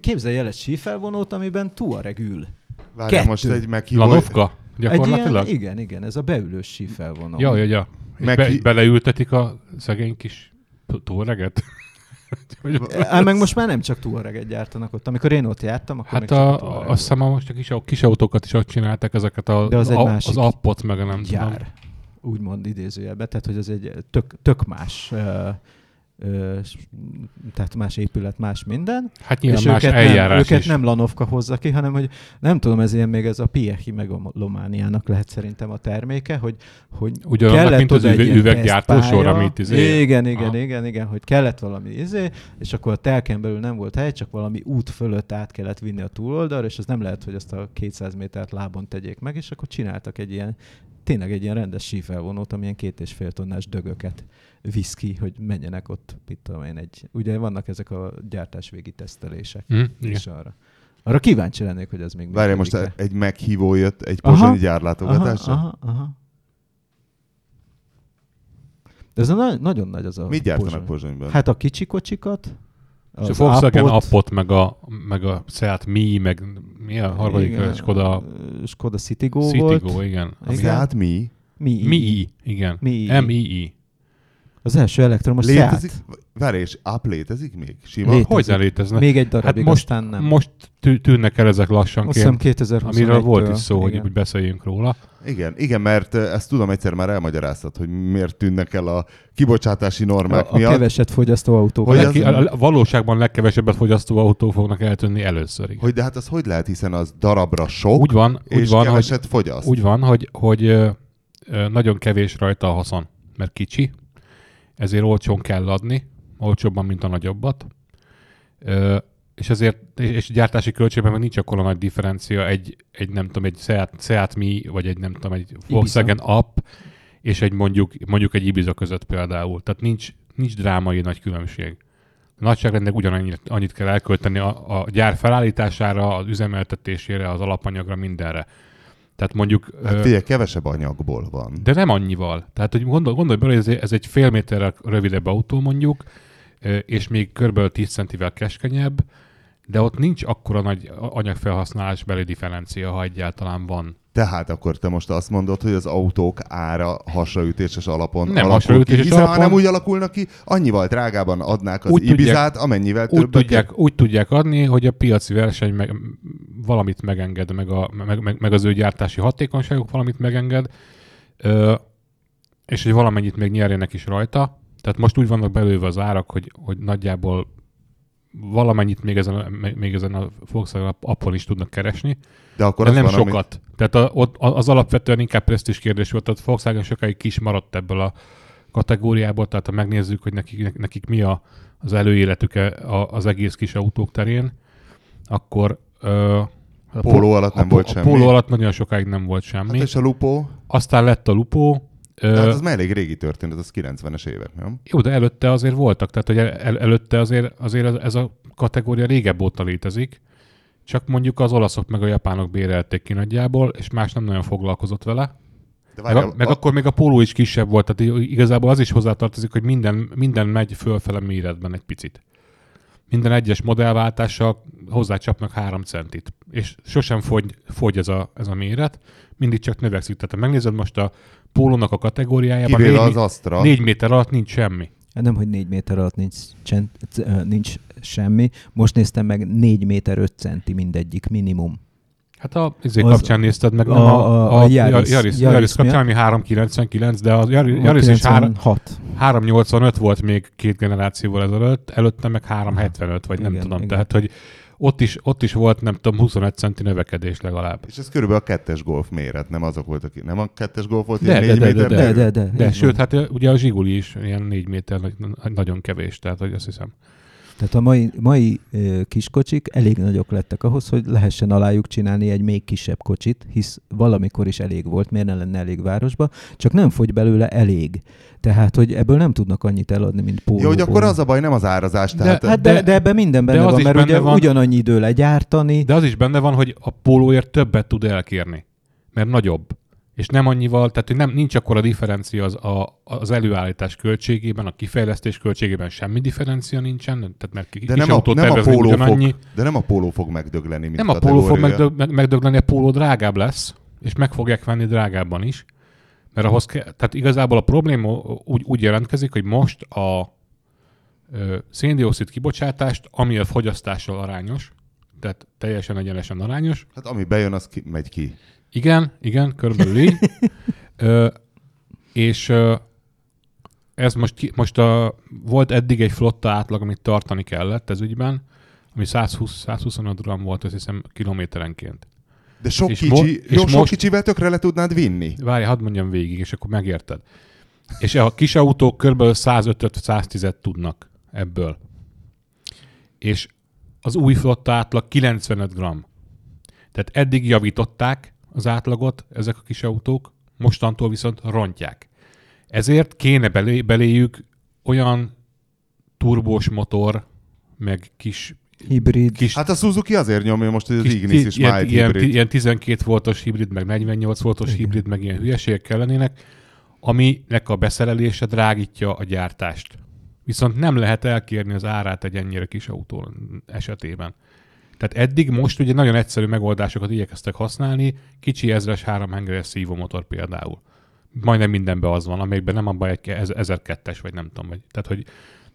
Képzelj el egy sífelvonót, amiben Tuareg ül. Várjál, Kettő. most egy meghívó... Lanovka? Egy ilyen, Gyakorlatilag? igen, igen, ez a beülős sífelvonó. Ja, ja, ja. És Meg- be, beleültetik a szegény kis t- tóreget? Vagy- Hát meg most már nem csak Tuareget gyártanak ott. Amikor én ott jártam, akkor Hát még csak a, azt hiszem, a most a kis, kis autókat is ott csinálták, ezeket a, De az egy a, másik az appot, meg a nem tudom. gyár. Úgymond idézőjelben. Tehát, hogy az egy tök, tök más s- tehát más épület, más minden. Hát nyilván és más őket, eljárás nem, őket is. nem Lanovka hozza ki, hanem hogy nem tudom, ez ilyen még ez a Piechi megalomániának lehet szerintem a terméke, hogy, hogy Ugyanannak, kellett mint az oda üve- ilyen üveggyártó sor, amit izé- Igen, igen, Aha. igen, igen, hogy kellett valami izé, és akkor a telken belül nem volt hely, csak valami út fölött át kellett vinni a túloldalra, és az nem lehet, hogy azt a 200 métert lábon tegyék meg, és akkor csináltak egy ilyen, tényleg egy ilyen rendes sífelvonót, amilyen két és fél tonnás dögöket visz ki, hogy menjenek ott, mit tudom én, egy, ugye vannak ezek a gyártás végi tesztelések, igen. és arra. Arra kíváncsi lennék, hogy ez még Várjál, most működik-e. egy meghívó jött egy Aha. pozsonyi aha, gyárlátogatásra? aha, aha. De ez a na- nagyon nagy az a Mit gyártanak Pozsony. Pozsonyban? Hát a kicsi kocsikat, És a az Volkswagen Appot, appot, meg a, meg a Seat Mi, meg mi a harmadik, igen, a Skoda Skoda Citigo, volt. Citigo, igen. A igen. Seat mi? Mi? Mi, igen. Mi. M-I-I. Az első elektromos Létezik? Seat. Várj, és app létezik még? Sima? Létezik. Hogy ne létezne? Még egy darabig, Hát most- aztán nem. Most tű- tűnnek el ezek Azt hiszem lassanként, 2021 amiről volt is szó, hogy, hogy beszéljünk róla. Igen, igen, mert ezt tudom, egyszer már elmagyaráztad, hogy miért tűnnek el a kibocsátási normák a, a miatt. keveset fogyasztó autók. Hogy a, az- a, a valóságban legkevesebbet fogyasztó autók fognak eltűnni először. Igen. Hogy de hát az hogy lehet, hiszen az darabra sok, Úgy van, úgy és van, hogy, keveset fogyaszt. úgy van, hogy, hogy nagyon kevés rajta a haszon, mert kicsi, ezért olcsón kell adni, olcsóbban, mint a nagyobbat. És ezért, és gyártási költségben meg nincs akkora nagy differencia egy, egy nem tudom, egy Seat, Seat Mi, vagy egy nem tudom, egy Volkswagen App, és egy mondjuk, mondjuk egy Ibiza között például. Tehát nincs, nincs drámai nagy különbség. A nagyságrendnek ugyanannyit annyit kell elkölteni a, a gyár felállítására, az üzemeltetésére, az alapanyagra, mindenre. Tehát mondjuk... Hát figyelj, kevesebb anyagból van. de nem annyival. Tehát, hogy gondol, gondolj bele, hogy ez, egy fél méterrel rövidebb autó mondjuk, és még kb. 10 centivel keskenyebb, de ott nincs akkora nagy anyagfelhasználásbeli differencia, ha egyáltalán van. Tehát akkor te most azt mondod, hogy az autók ára hasraütéses alapon Nem alakul ki, hiszen alapon. ha nem úgy alakulnak ki, annyival drágában adnák az Úgy tudják- Ibizát, amennyivel Úgy többet tudják, úgy tudják adni, hogy a piaci verseny meg, valamit megenged, meg, a, meg, meg, meg az ő gyártási hatékonyságuk valamit megenged, ö, és hogy valamennyit még nyerjenek is rajta. Tehát most úgy vannak belőve az árak, hogy, hogy nagyjából valamennyit még ezen, a- még ezen a Volkswagen appon is tudnak keresni, de akkor de az nem van, ami- sokat. Tehát a, ott, az alapvetően inkább presztis kérdés volt, tehát Volkswagen sokáig kis maradt ebből a kategóriából, tehát ha megnézzük, hogy nekik, nekik mi a, az előéletük a- az egész kis autók terén, akkor ö, a Póló alatt nem a, volt a semmi. póló alatt nagyon sokáig nem volt semmi. Hát és a Lupo, Aztán lett a Lupó, de hát az már elég régi történet, az 90-es évek, nem? jó, de előtte azért voltak, tehát hogy el, el, előtte azért, azért ez a kategória régebb óta létezik, csak mondjuk az olaszok meg a japánok bérelték ki nagyjából, és más nem nagyon foglalkozott vele. De Meg, várjál, a, meg akkor még a póló is kisebb volt, tehát igazából az is hozzátartozik, hogy minden, minden megy fölfele méretben egy picit. Minden egyes modellváltással hozzácsapnak három centit. És sosem fogy, fogy ez, a, ez a méret, mindig csak növekszik. Tehát ha megnézed most a pólónak a kategóriájában, kivéve négy, az Astra. négy méter alatt nincs semmi. Hát Nem, hogy négy méter alatt nincs, csend, nincs semmi. Most néztem meg 4 méter 5 centi mindegyik minimum. Hát a izé Az- kapcsán nézted meg, a- nem a, a- a, a a Yaris- Yaris, Yaris, kapcsán, ami 399, de a Yaris, Yaris is három- 96. 385 volt még két generációval ezelőtt, előtte meg 375, vagy nem Igen, tudom. igen. Tehát, hogy ott is, ott is volt, nem tudom, 21 centi növekedés legalább. És ez körülbelül a kettes golf méret, nem azok voltak, ki- nem a kettes golf volt, De, ilyen de, négy de, méter de, De, belül? de, de. De így sőt, hát ugye a Zsiguli is ilyen 4 méter, nagy- nagyon kevés, tehát hogy azt hiszem. Tehát a mai, mai kiskocsik elég nagyok lettek ahhoz, hogy lehessen alájuk csinálni egy még kisebb kocsit, hisz valamikor is elég volt, miért ne lenne elég városba, csak nem fogy belőle elég. Tehát, hogy ebből nem tudnak annyit eladni, mint pólóból. Jó, hogy akkor az a baj, nem az árazás, De- tehát Hát de, De- de ebben minden de benne az van, is mert benne ugye van- ugyanannyi idő legyártani. De az is benne van, hogy a pólóért többet tud elkérni, mert nagyobb. És nem annyival, tehát hogy nem, nincs akkor a differencia az, a, az előállítás költségében, a kifejlesztés költségében semmi differencia nincsen, tehát mert De kis nem a, nem a póló fog, de nem a póló fog megdögleni, mint Nem a póló fog megdög, meg, megdögleni, a póló drágább lesz, és meg fogják venni drágábban is. Mert ahhoz ke- tehát igazából a probléma úgy, úgy jelentkezik, hogy most a ö, széndiokszid kibocsátást, ami a fogyasztással arányos, tehát teljesen egyenesen arányos, Hát ami bejön, az ki, megy ki. Igen, igen, körülbelül így. ö, és ö, ez most, most a, volt eddig egy flotta átlag, amit tartani kellett ez ügyben, ami 120, 125 gram volt, azt hiszem, kilométerenként. De sok, És kicsi, mo- jó, és sok most- kicsivel tökre le tudnád vinni. Várj, hadd mondjam végig, és akkor megérted. És a kis autók kb. 105-110-et tudnak ebből. És az új flotta átlag 95 gram. Tehát eddig javították az átlagot ezek a kis autók, mostantól viszont rontják. Ezért kéne belé, beléjük olyan turbós motor, meg kis Hibrid. kis Hát a Suzuki azért nyomja most, hogy az Ignis is ilyen, Mild ilyen, hibrid. ilyen 12 voltos hibrid, meg 48 voltos Igen. hibrid, meg ilyen hülyeségek kellenének, aminek a beszerelése drágítja a gyártást. Viszont nem lehet elkérni az árát egy ennyire kis autó esetében. Tehát eddig most ugye nagyon egyszerű megoldásokat igyekeztek használni, kicsi ezres háromhengeres szívómotor például. Majdnem mindenben az van, amelyikben nem abban egy 1002-es, vagy nem tudom. Vagy, tehát, hogy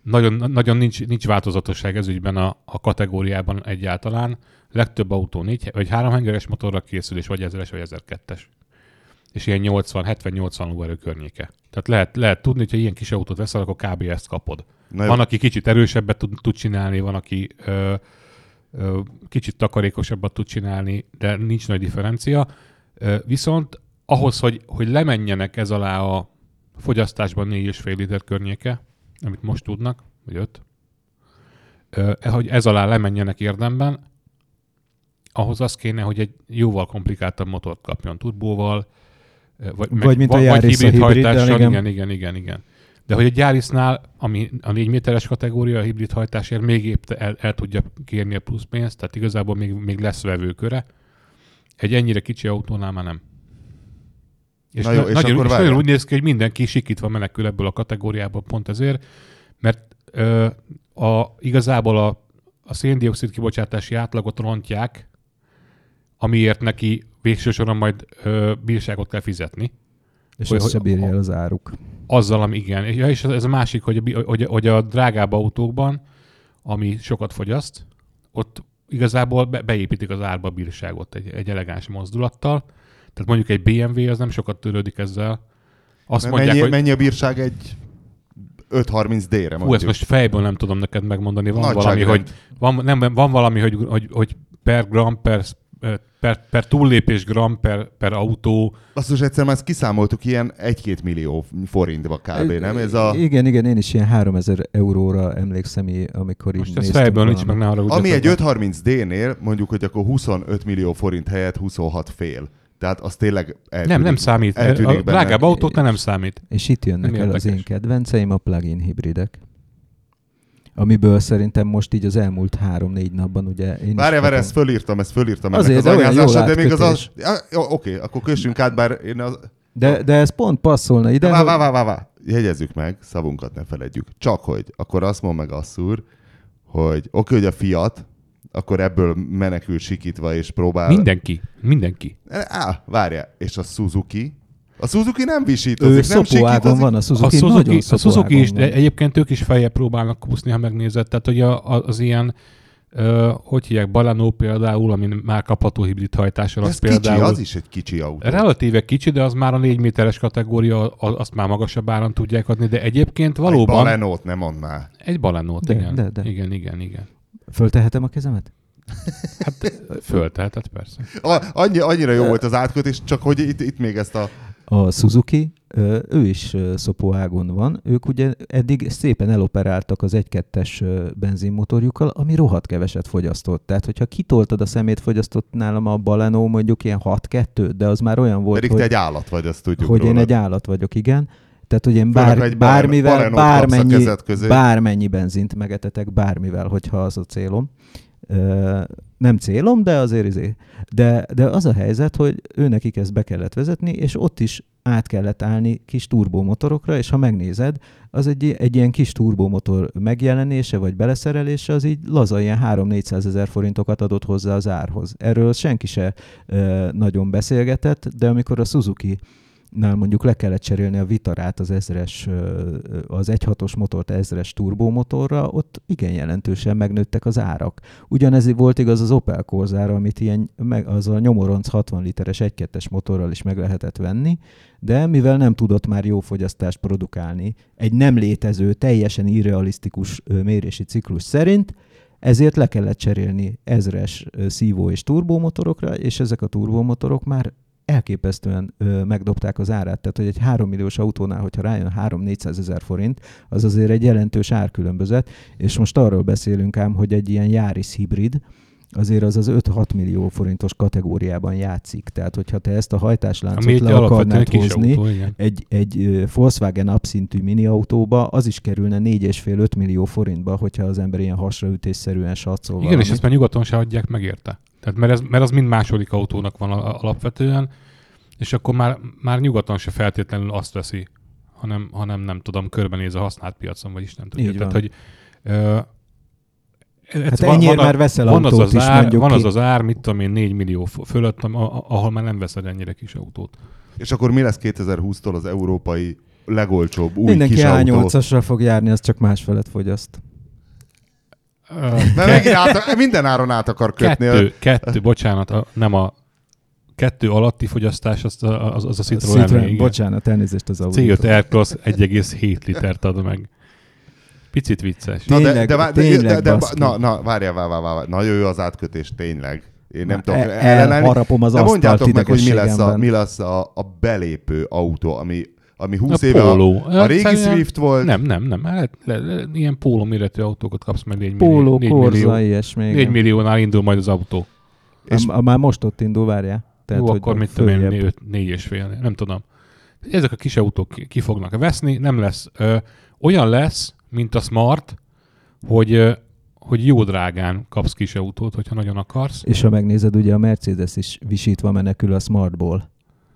nagyon, nagyon nincs, nincs változatosság ez ügyben a, a kategóriában egyáltalán. Legtöbb autó négy, vagy háromhengeres motorra készül, és vagy 1000-es, vagy 1002-es. És ilyen 80, 70-80 lóerő környéke. Tehát lehet, lehet tudni, hogy ha ilyen kis autót veszel, akkor kb. ezt kapod. Na, Van, aki kicsit erősebbet tud, tud csinálni, van, aki ö, kicsit takarékosabbat tud csinálni, de nincs nagy differencia. Viszont ahhoz, hogy, hogy lemenjenek ez alá a fogyasztásban 4,5 liter környéke, amit most tudnak, vagy 5, ö, hogy ez alá lemenjenek érdemben, ahhoz az kéne, hogy egy jóval komplikáltabb motort kapjon turbóval, vagy, Vagy mint a a hibrid hajtással, igen. igen, igen, igen, igen. De hogy a Yarisnál, ami a 4 méteres kategória a hibrid hajtásért még épp el, el tudja kérni a plusz pénzt, tehát igazából még, még lesz vevőköre. Egy ennyire kicsi autónál már nem. És, Na jó, na, és nagyon, akkor és nagyon úgy néz ki, hogy mindenki sikítva menekül ebből a kategóriából pont ezért, mert ö, a, igazából a, a széndiokszid kibocsátási átlagot rontják, amiért neki végső soron majd ö, bírságot kell fizetni. És hogy- ezt se hogy- bírja el az áruk. Azzal, ami igen. Ja, és ez, a másik, hogy a, hogy, hogy a drágább autókban, ami sokat fogyaszt, ott igazából be, beépítik az árba a bírságot egy, egy elegáns mozdulattal. Tehát mondjuk egy BMW az nem sokat törődik ezzel. Azt Mert mondják, mennyi, hogy mennyi a bírság egy 5.30D-re hú, ezt most fejből nem tudom neked megmondani. Van valami, Nagyságrend. hogy, van, nem, van valami, hogy, hogy, hogy per gram, per, per, per túllépés gram, per, per autó, Basszus, egyszer már ezt kiszámoltuk ilyen 1-2 millió forintba kb. nem? Ez a, Igen, igen, én is ilyen 3000 euróra emlékszem, amikor így most ez fejből nincs meg, ne arra ami egy 530D-nél mondjuk, hogy akkor 25 millió forint helyett 26 fél. Tehát az tényleg eltűnik, Nem, nem számít. eltűnik A benne. drágább autóknál nem számít. És itt jönnek Nem el az érdekes. én kedvenceim, a plug-in hibridek. Amiből szerintem most így az elmúlt három-négy napban ugye én is Várj, ezt fölírtam, ezt fölírtam Azért, ennek de az olyan jól de még az az... Ja, jó, oké, akkor kössünk át, bár én az... de, de ez pont passzolna ide, Vá, vá, vá, vá, vá. Jegyezzük meg, szavunkat ne feledjük. Csak hogy, akkor azt mond meg Asszúr, hogy oké, hogy a Fiat, akkor ebből menekül sikítva és próbál... Mindenki. Mindenki. Á, várjál, és a Suzuki? A Suzuki nem visítozik, ő nem sikítozik. van, a A Suzuki, Suzuki, nagyon a Suzuki is, van. de egyébként ők is feljebb próbálnak kúszni, ha megnézed. Tehát, hogy a, a, az ilyen, ö, hogy hívják, Balano például, ami már kapható hibrid hajtással, az ez kicsi, például az is egy kicsi autó. relatíve kicsi, de az már a 4 méteres kategória, a- azt már magasabb áron tudják adni, de egyébként Egy valóban Balenót nem mond már. egy balenót, De, igen. de, de. Igen, igen, igen. Föltehetem a kezemet? Hát föltehetett persze. A, annyi, annyira jó volt az átkötés, csak hogy itt, itt még ezt a... A Suzuki, ő is szopóágon van. Ők ugye eddig szépen eloperáltak az 1-2-es ö, benzinmotorjukkal, ami rohadt keveset fogyasztott. Tehát, hogyha kitoltad a szemét, fogyasztott nálam a Baleno mondjuk ilyen 6-2, de az már olyan volt, Pedig hogy, te egy állat vagy, azt tudjuk hogy én rólad. egy állat vagyok, igen. Tehát, hogy én Főleg, bár, egy bármivel, bármennyi, bármennyi benzint megetetek bármivel, hogyha az a célom. Nem célom, de azért izé. De, de az a helyzet, hogy ő nekik ezt be kellett vezetni, és ott is át kellett állni kis turbomotorokra, és ha megnézed, az egy, egy ilyen kis turbomotor megjelenése vagy beleszerelése, az így laza ilyen 3-400 ezer forintokat adott hozzá az árhoz. Erről senki se ö, nagyon beszélgetett, de amikor a Suzuki nál mondjuk le kellett cserélni a Vitarát az ezres, az 1.6-os motort ezres turbomotorra, ott igen jelentősen megnőttek az árak. Ugyanez volt igaz az Opel Corzára, amit ilyen, az a nyomoronc 60 literes 1.2-es motorral is meg lehetett venni, de mivel nem tudott már jó fogyasztást produkálni, egy nem létező, teljesen irrealisztikus mérési ciklus szerint, ezért le kellett cserélni ezres szívó és turbomotorokra, és ezek a turbomotorok már elképesztően ö, megdobták az árát. Tehát, hogy egy 3 milliós autónál, hogyha rájön 3-400 ezer forint, az azért egy jelentős árkülönbözet, és most arról beszélünk ám, hogy egy ilyen Yaris hibrid, azért az az 5-6 millió forintos kategóriában játszik. Tehát, hogyha te ezt a hajtásláncot le akarnád hozni autó, egy, egy Volkswagen abszintű mini autóba, az is kerülne 4,5-5 millió forintba, hogyha az ember ilyen hasraütésszerűen satszol Igen, valamit. és ezt már nyugaton se adják meg érte. Tehát mert, ez, mert az mind második autónak van alapvetően, és akkor már, már nyugaton se feltétlenül azt veszi, hanem, hanem nem tudom, körbenéz a használt piacon, vagy is nem tudja. Tehát, hogy ö, Hát van, ennyiért van, már veszel van autót az az is, ár, mondjuk Van ki. az az ár, mit tudom én, 4 millió fölött, ahol már nem veszed ennyire kis autót. És akkor mi lesz 2020-tól az európai legolcsóbb új Mindenki kis autó? A8-asra fog járni, az csak másfelet fogyaszt. Mert megint át, minden áron át akar kötni. Kettő, kettő bocsánat, a, nem a kettő alatti fogyasztás, az a, az, az a Citroen. Citroen bocsánat, elnézést az autó. C5 Aircross 1,7 litert ad meg. Picit vicces. Na, Tényleg, de, de, tényleg, de, de, baszki. na, na, várjál, várjál, várjál. Nagyon jó az átkötés, tényleg. Én nem Na, tudom el- ellenállni. elharapom az De asztalt mondjátok meg, hogy mi lesz, a, mi lesz a, a belépő autó, ami, ami 20 A éve póló. a, a régi Szerintem- Swift volt. Nem, nem, nem. Le, le, le, ilyen póló méretű autókat kapsz meg 4 Póló, millió. 4 millió, korza, ilyesmi. 4 igen. milliónál indul majd az autó. És- És... Már most ott indul, várjál. Tehát, Jó, hogy akkor mit tudom én, följebb. 4, 4 és fél, nem tudom. Ezek a kis autók ki- ki fognak veszni, nem lesz. Ö, olyan lesz, mint a Smart, hogy, ö, hogy jó drágán kapsz kis autót, hogyha nagyon akarsz. És ha megnézed, ugye a Mercedes is visítva menekül a Smartból.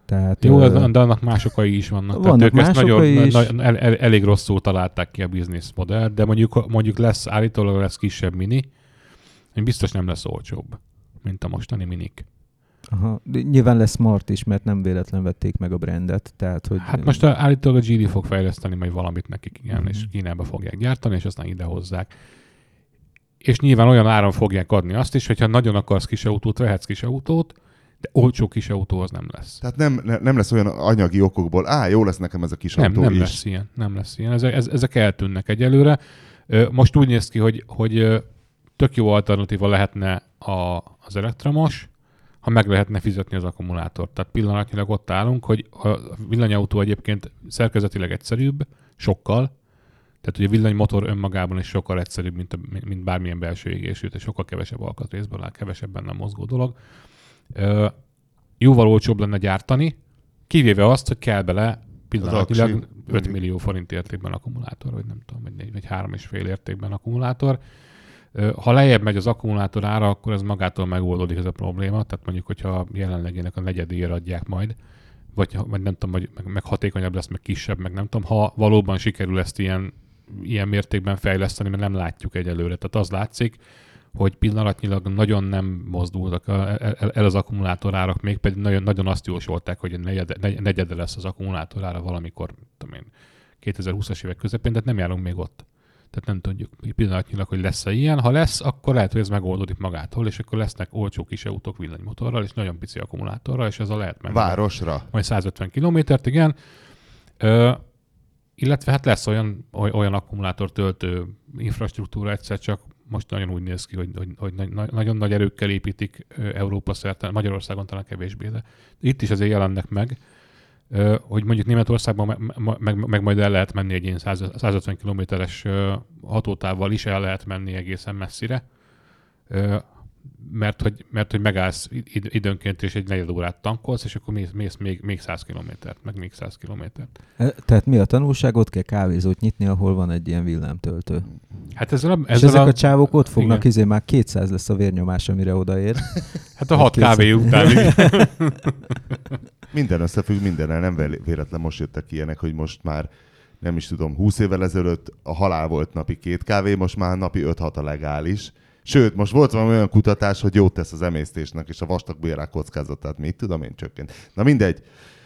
Tehát, Jó, az- de annak más okai is vannak. Vannak Tehát ők ezt nagyon, is. na- el, el, elég rosszul találták ki a business modell, de mondjuk, mondjuk lesz, állítólag lesz kisebb mini, hogy biztos nem lesz olcsóbb, mint a mostani minik. Aha. De nyilván lesz Smart is, mert nem véletlen vették meg a brandet. Tehát, hogy Hát most a- állítólag a GD fog fejleszteni majd valamit nekik, igen, Mhm. és Kínába fogják gyártani, és aztán ide hozzák. És nyilván olyan áron fogják adni azt is, hogyha nagyon akarsz kis autót, vehetsz kis autót, de olcsó kis autó az nem lesz. Tehát nem, ne- nem lesz olyan anyagi okokból, á, jó lesz nekem ez a kis Nem, autó nem is. lesz ilyen. Nem lesz ilyen. Ezek, ez- ezek eltűnnek egyelőre. Most úgy néz ki, hogy, hogy tök jó alternatíva lehetne a, az elektromos, ha meg lehetne fizetni az akkumulátort. Tehát pillanatnyilag ott állunk, hogy a villanyautó egyébként szerkezetileg egyszerűbb, sokkal, tehát ugye a villanymotor önmagában is sokkal egyszerűbb, mint, a, mint bármilyen belső égésű, és sokkal kevesebb alkatrészből áll, kevesebb benne mozgó dolog. Ö, jóval olcsóbb lenne gyártani, kivéve azt, hogy kell bele pillanatnyilag aksi. 5 millió forint értékben akkumulátor, vagy nem tudom, vagy, négy, vagy 3,5 értékben akkumulátor. Ha lejjebb megy az akkumulátor ára, akkor ez magától megoldódik ez a probléma. Tehát mondjuk, hogyha jelenlegének a negyedéért adják majd, vagy, vagy nem tudom, vagy meg, meg hatékonyabb lesz, meg kisebb, meg nem tudom, ha valóban sikerül ezt ilyen, ilyen mértékben fejleszteni, mert nem látjuk egyelőre. Tehát az látszik, hogy pillanatnyilag nagyon nem mozdultak a- el, el az akkumulátorárak, még pedig nagyon, nagyon azt jósolták, hogy negyede, negy- negyede lesz az akkumulátorára valamikor, tudom én, 2020-as évek közepén, tehát nem járunk még ott. Tehát nem tudjuk pillanatnyilag, hogy lesz-e ilyen. Ha lesz, akkor lehet, hogy ez megoldódik magától, és akkor lesznek olcsó kis autók villanymotorral, és nagyon pici akkumulátorral, és ez a lehet menni. Városra. Majd 150 kilométert, igen. Ö, illetve hát lesz olyan, oly- olyan akkumulátor töltő infrastruktúra egyszer csak most nagyon úgy néz ki, hogy, hogy, hogy nagy- nagy- nagyon nagy erőkkel építik Európa szerte, Magyarországon talán kevésbé, de itt is azért jelennek meg, hogy mondjuk Németországban meg, meg, meg, majd el lehet menni egy ilyen 100, 150 kilométeres ö, hatótávval is el lehet menni egészen messzire. Mert hogy, mert hogy megállsz id- időnként, és egy negyed órát tankolsz, és akkor mész, mész még, még 100 kilométert, meg még 100 kilométert. E, Tehát mi a tanulság? Ott kell kávézót nyitni, ahol van egy ilyen villámtöltő. Hát ezzel a, És ezzel ezek a, a csávok ott fognak, igen. izé már 200 lesz a vérnyomás, amire odaér. hát a hat kávé után. Minden összefügg mindennel, nem vé- véletlen most jöttek ilyenek, hogy most már nem is tudom, 20 évvel ezelőtt a halál volt napi két kávé, most már napi 5-6 a legális. Sőt, most volt valami olyan kutatás, hogy jót tesz az emésztésnek, és a vastagbélák kockázatát, mit tudom én, csökkent. Na mindegy.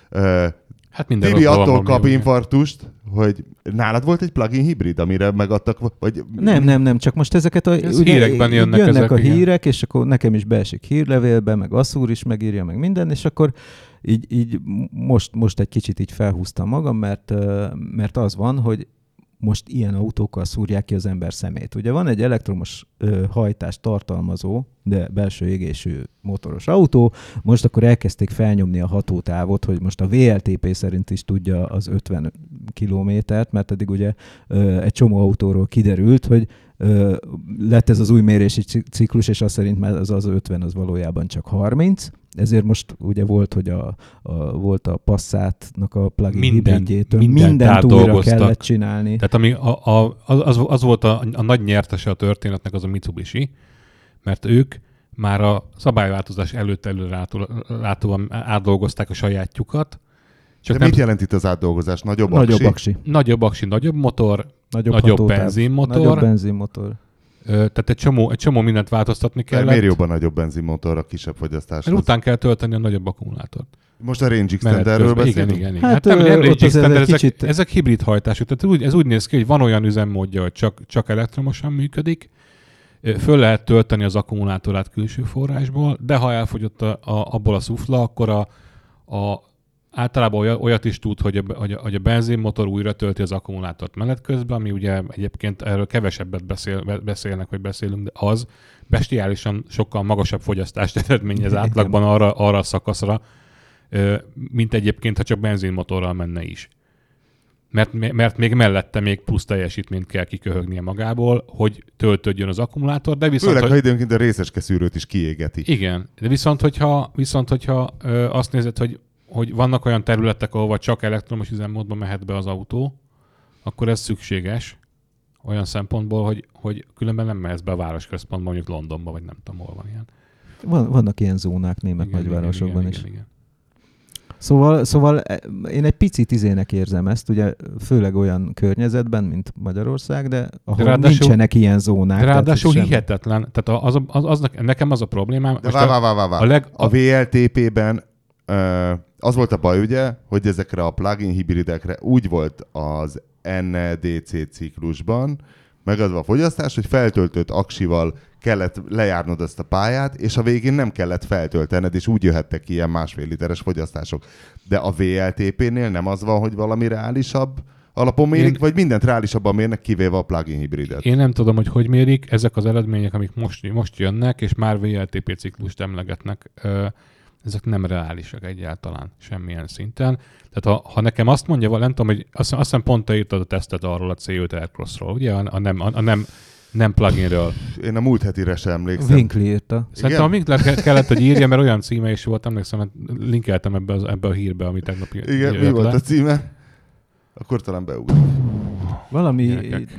Ö, Hát minden Tibi attól kap ugye. infarktust, hogy nálad volt egy plugin hibrid, amire megadtak, vagy... Nem, nem, nem, csak most ezeket a Ez hírekben jönnek jönnek ezek, a igen. hírek, és akkor nekem is beesik hírlevélbe, meg Asszúr is megírja, meg minden, és akkor így, így most, most egy kicsit így felhúztam magam, mert, mert az van, hogy most ilyen autókkal szúrják ki az ember szemét. Ugye van egy elektromos ö, hajtást tartalmazó, de belső égésű motoros autó, most akkor elkezdték felnyomni a hatótávot, hogy most a VLTP szerint is tudja az 50 kilométert, mert eddig ugye ö, egy csomó autóról kiderült, hogy ö, lett ez az új mérési ci- ciklus, és azt szerint már az, az 50 az valójában csak 30, ezért most ugye volt, hogy a, a, volt a Passatnak a plugin Minden- hibridjétől mindent mindent újra kellett csinálni. Tehát ami a, a, az, az volt a, a nagy nyertese a történetnek, az a Mitsubishi, mert ők már a szabályváltozás előtt előlátóan átdolgozták a sajátjukat, csak De nem mit jelent itt az átdolgozás? Nagyobb, Nagyobb aksi? aksi. nagyobb aksi, nagyobb motor, Nagyobb, Nagyobb hatótáv, benzinmotor. Nagyobb benzinmotor. ö, tehát egy csomó, egy csomó mindent változtatni De kellett. Miért jobb a nagyobb benzinmotor a kisebb fogyasztáshoz? Mert után kell tölteni a nagyobb akkumulátort. Most a range extenderről közben. Igen, beszélünk? igen, igen. Hát, Hát, nem, ö, nem range extender, ezek, kicsit- ezek hibrid hajtású. Tehát úgy, ez úgy néz ki, hogy van olyan üzemmódja, hogy csak, csak elektromosan működik, föl lehet tölteni az akkumulátorát külső forrásból, de ha elfogyott a, a, abból a szufla, akkor a, a, általában olyat, olyat is tud, hogy a, hogy, a, hogy a benzinmotor újra tölti az akkumulátort menet közben, ami ugye egyébként erről kevesebbet beszél, be- beszélnek, vagy beszélünk, de az bestiálisan sokkal magasabb fogyasztást eredményez átlagban arra, arra a szakaszra, mint egyébként, ha csak benzinmotorral menne is. Mert, mert még mellette még plusz teljesítményt kell kiköhögnie magából, hogy töltődjön az akkumulátor, de viszont... Főleg, hogy- ha időnként a részeske szűrőt is kiégeti. igen, de viszont hogyha, viszont, hogyha ö, azt nézed, hogy, hogy vannak olyan területek, ahova csak elektromos üzemmódban mehet be az autó, akkor ez szükséges olyan szempontból, hogy, hogy különben nem mehetsz be a városközpontba, mondjuk Londonba, vagy nem tudom, hol van ilyen. Van, vannak ilyen zónák német Igen, nagyvárosokban igen, is. Igen, igen. Szóval, szóval e, én egy picit izének érzem ezt, ugye főleg olyan környezetben, mint Magyarország, de ahol ráadásul- nincsenek ilyen zónák. Tehát, ráadásul semmi. hihetetlen, tehát az, az, az, nekem az a problémám, De vá, a- vá, vá, vá, vá. a leg- A VLTP-ben ö, az volt a baj, ugye, hogy ezekre a plugin hibridekre úgy volt az NDC ciklusban megadva a fogyasztás, hogy feltöltött aksival kellett lejárnod ezt a pályát, és a végén nem kellett feltöltened, és úgy jöhettek ilyen másfél literes fogyasztások. De a VLTP-nél nem az van, hogy valami reálisabb alapon mérik, Én- vagy mindent reálisabban mérnek, kivéve a plugin hibridet. Én nem tudom, hogy hogy mérik, ezek az eredmények, amik most, most jönnek, és már VLTP ciklust emlegetnek, ö, ezek nem reálisak egyáltalán, semmilyen szinten. Tehát ha, ha nekem azt mondja, nem tudom, hogy azt, azt hiszem pont te írtad a tesztet arról a C5 Aircrossról, ugye, a, a, nem, a, a nem, nem pluginről. Én a múlt hetire sem emlékszem. Winkli írta. Szerintem a Winkler ke- kellett, hogy írja, mert olyan címe is volt, emlékszem, mert linkeltem ebbe, az, ebbe a hírbe, amit tegnap Igen, mi volt le. a címe? Akkor talán beugrik. Valami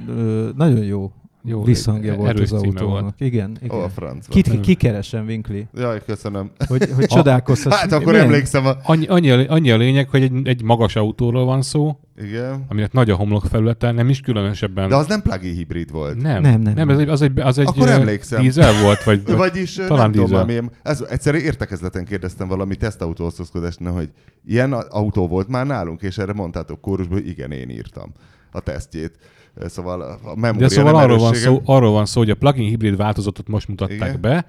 ö, nagyon jó, Jó, visszhangja volt az autónak. volt. Igen, igen. Ó, a francba. Kit, kikeresem, Winkli, Jaj, köszönöm. hogy, hogy csodálkozhass. Hát akkor Milyen- emlékszem. A... Annyi, annyi, a, annyi a lényeg, hogy egy, egy magas autóról van szó, Igen. aminek nagy a homlokfelülete, nem is különösebben. De az nem plug-in hibrid volt. Nem, Nem, nem, nem, ez egy, az egy, az egy Akkor ö, emlékszem. dízel volt, vagy, vagy Vagyis talán nem tudom dízel. milyen. Ez, egyszer értekezleten kérdeztem valami tesztautóosztozkodásnál, hogy ilyen autó volt már nálunk, és erre mondtátok kórusban, hogy igen, én írtam a tesztjét. Szóval a memória de szóval arról van, szó, arról van szó, hogy a plug-in hibrid változatot most mutatták Igen. be,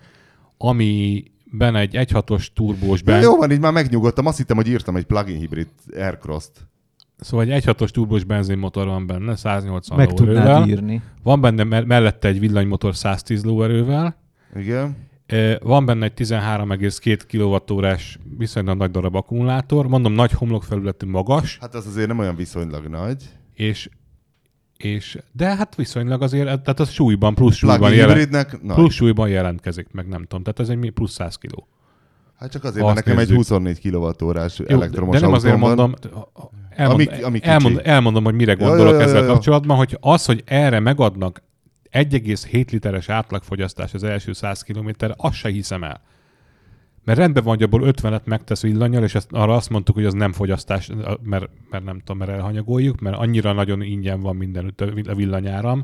amiben egy 1.6-os turbós ben, jó van, így már megnyugodtam. Azt hittem, hogy írtam egy plug-in hibrid Aircross-t. szóval egy 1.6-os turbós benzinmotor van benne, 180 Meg lóerővel. írni. Van benne me- mellette egy villanymotor 110 lóerővel, Igen. Van benne egy 13,2 kWh-s viszonylag nagy darab akkumulátor, mondom nagy homlokfelületű magas, Hát az azért nem olyan viszonylag nagy. és, és, de hát viszonylag azért, tehát az súlyban, plusz súlyban, jelen, plusz súlyban jelentkezik, meg nem tudom, tehát ez egy plusz 100 kiló. Hát csak azért, mert nekem egy nézzük. 24 kWh-s Jó, elektromos de nem azért mondom, elmond, Ami- ami kicsi. elmond, elmondom, hogy mire gondolok ja, ja, ezzel ja, ja. kapcsolatban, hogy az, hogy erre megadnak 1,7 literes átlagfogyasztás az első 100 kilométerre, azt se hiszem el. Mert rendben van, hogy abból 50-et megtesz villanyal, és ezt, arra azt mondtuk, hogy az nem fogyasztás, mert, mert nem tudom, mert elhanyagoljuk, mert annyira nagyon ingyen van mindenütt a vill- a villanyáram,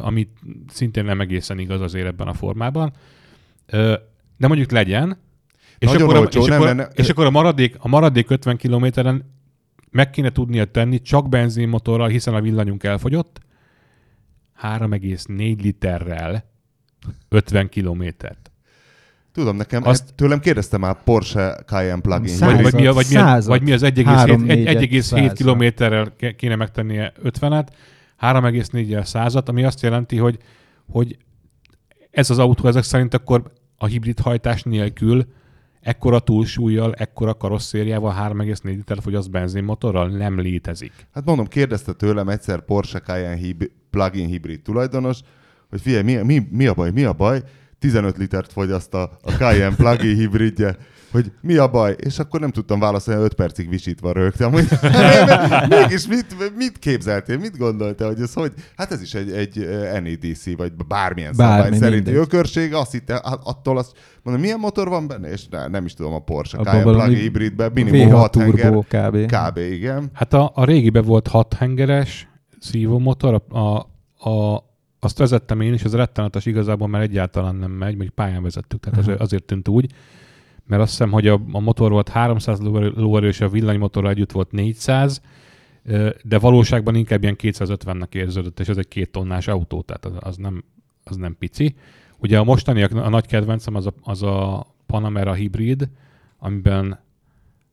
ami szintén nem egészen igaz azért ebben a formában. De mondjuk legyen, és Nagyon akkor, a, olcsó, és, nem, akkor, nem, és akkor a maradék, a maradék 50 kilométeren meg kéne tudnia tenni csak benzinmotorral, hiszen a villanyunk elfogyott, 3,4 literrel 50 kilométert. Tudom, nekem, Azt- ezt tőlem kérdezte már Porsche Cayenne plugin. Vagy, vagy, mi, a, vagy, mi, a, vagy mi az 1,7 Három, egy- négyet, 1,7 százra. kilométerrel kéne megtennie 50-et, 3,4-el százat, ami azt jelenti, hogy, hogy ez az autó ezek szerint akkor a hibrid hajtás nélkül ekkora túlsúlyjal, ekkora karosszériával 3,4 liter fogyaszt benzinmotorral nem létezik. Hát mondom, kérdezte tőlem egyszer Porsche Cayenne hib- plug-in hibrid tulajdonos, hogy figyelj, mi, mi, mi a baj, mi a baj? 15 litert fogyaszt a, a Cayenne plug-in hibridje, hogy mi a baj? És akkor nem tudtam válaszolni, 5 percig visítva rögtem, hogy mégis mit, mit képzeltél, mit gondoltál, hogy ez hogy? Hát ez is egy, egy NEDC, vagy bármilyen Bármi, szabály szerinti mindegy. ökörség, azt hitte, attól azt, mondom, milyen motor van benne? És ne, nem is tudom, a Porsche Abban Cayenne plug-in hibridben minimum V6 6 henger, kb. kb. igen. Hát a, a régibe volt 6 hengeres szívómotor, a, a, a, azt vezettem én is, ez rettenetes igazából, mert egyáltalán nem megy, mondjuk pályán vezettük, tehát Aha. azért, tűnt úgy, mert azt hiszem, hogy a, a motor volt 300 lóerő, és a villanymotorral együtt volt 400, ö, de valóságban inkább ilyen 250-nek érződött, és ez egy két tonnás autó, tehát az, az, nem, az nem pici. Ugye a mostani, a, a nagy kedvencem az a, az a Panamera hibrid, amiben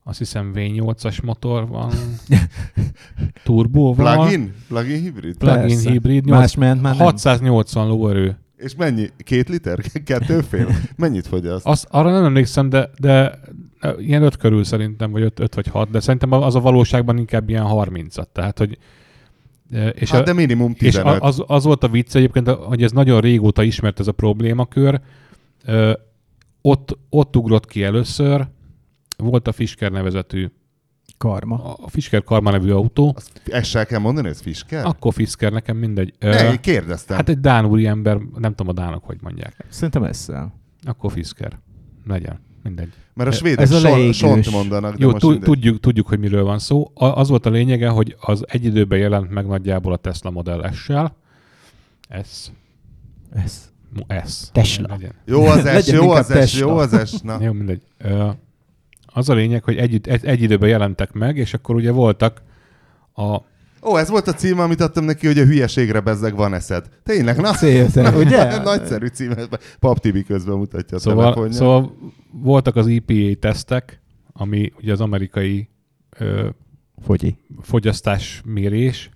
azt hiszem V8-as motor van, turbóval. Plug-in? Plug-in hibrid? Plug-in Persze. hibrid, Más ment már nem. 680 lóerő. És mennyi? Két liter? Kettő fél? Mennyit fogyaszt? Azt, arra nem emlékszem, de, de ilyen 5 körül szerintem, vagy 5 vagy 6, de szerintem az a valóságban inkább ilyen 30-at. Tehát, hogy e, és, hát a, de minimum és 15. a- az, az volt a vicc egyébként, hogy ez nagyon régóta ismert ez a problémakör. Ö, Ott, ott ugrott ki először, volt a Fisker nevezetű, Karma. a Fisker Karma nevű autó, Azt, ezt se kell mondani, ez Fisker? akkor Fisker, nekem mindegy. Ne, én kérdeztem. Hát egy dán úri ember, nem tudom a dánok hogy mondják. Szerintem ezzel. Akkor Fisker. Legyen. Mindegy. Mert a ez svédek a son, leégős. sont mondanak, de Jó, most tudjuk, tudjuk, hogy miről van szó. A- Az volt a lényege, hogy az egy időben jelent meg nagyjából a Tesla Model S-sel. S. Ez. Mu- S. Tesla. Legyen. Jó az Legyen jó az Tesla. jó az. Na. Jó, mindegy. Az a lényeg, hogy egy, egy, egy időben jelentek meg, és akkor ugye voltak a... Ó, ez volt a cím, amit adtam neki, hogy a hülyeségre bezzeg van eszed. Tényleg, na? Szépen, ugye? Nagyszerű cím. Pap Tibi közben mutatja a Szóval, telefonját. szóval voltak az EPA tesztek, ami ugye az amerikai ö, Fogyi. fogyasztásmérés,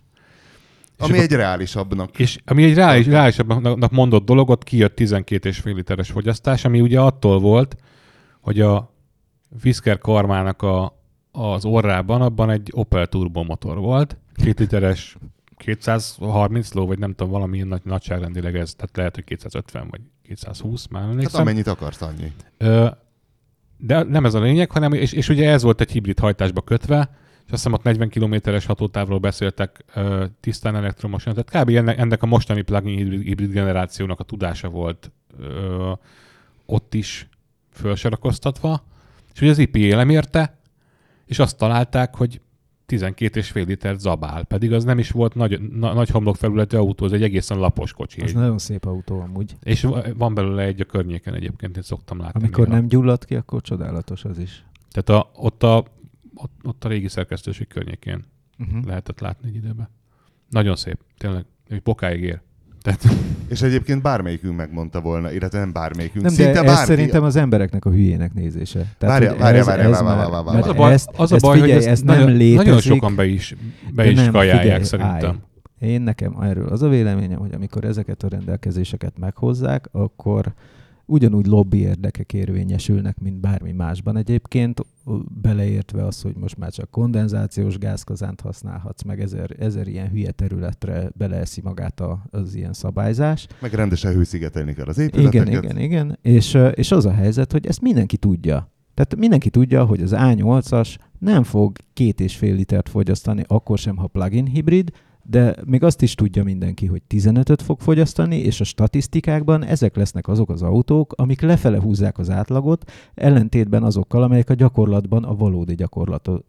és Ami egy reálisabbnak. És ami egy reális, reálisabbnak mondott dolog, ott kijött 12,5 literes fogyasztás, ami ugye attól volt, hogy a Fisker karmának a, az orrában abban egy Opel Turbo motor volt, két literes 230 ló, vagy nem tudom, valamilyen nagy, nagyságrendileg ez, tehát lehet, hogy 250 vagy 220, már nem Hát emlékszem. amennyit akarsz, annyi. Ö, De nem ez a lényeg, hanem, és, és ugye ez volt egy hibrid hajtásba kötve, és azt hiszem ott 40 kilométeres hatótávról beszéltek ö, tisztán elektromosan. Tehát kb. Ennek, ennek a mostani plug-in hibrid, hibrid generációnak a tudása volt ö, ott is felsorakoztatva, és ugye az IPA lemérte, és azt találták, hogy 12,5 liter zabál, pedig az nem is volt nagy, na, nagy homlokfelületű autó, az egy egészen lapos kocsi. Egy, nagyon szép autó amúgy. és va- van belőle egy a környéken egyébként, én szoktam látni. Amikor néha. nem gyullad ki, akkor csodálatos az is. Tehát a, ott, a, ott, ott a régi szerkesztőség környékén Uh-huh. lehetett látni egy időben. Nagyon szép, tényleg, egy bokáig ér. Tehát, És egyébként bármelyikünk megmondta volna, illetve nem bármelyikünk. Nem, Szinte de ez bárki. szerintem az embereknek a hülyének nézése. Várja, várja, ez- várja, ez várja, várja, várja, mert az a várja. baj, ezt- az a baj figyelj, hogy ez nem nagyon, létezik. nagyon sokan be is, be is nem, kajálják figyelj, szerintem. állj. Én nekem erről az a véleményem, hogy amikor ezeket a rendelkezéseket meghozzák, akkor ugyanúgy lobby érdekek érvényesülnek, mint bármi másban egyébként, beleértve az, hogy most már csak kondenzációs gázkazánt használhatsz, meg ezer, ezer ilyen hülye területre beleeszi magát a, az ilyen szabályzás. Meg rendesen hőszigetelni kell az épületeket. Igen, igen, igen. És, és az a helyzet, hogy ezt mindenki tudja. Tehát mindenki tudja, hogy az A8-as nem fog két és fél litert fogyasztani, akkor sem, ha plug-in hibrid, de még azt is tudja mindenki, hogy 15-öt fog fogyasztani, és a statisztikákban ezek lesznek azok az autók, amik lefele húzzák az átlagot, ellentétben azokkal, amelyek a gyakorlatban a valódi gyakorlat, a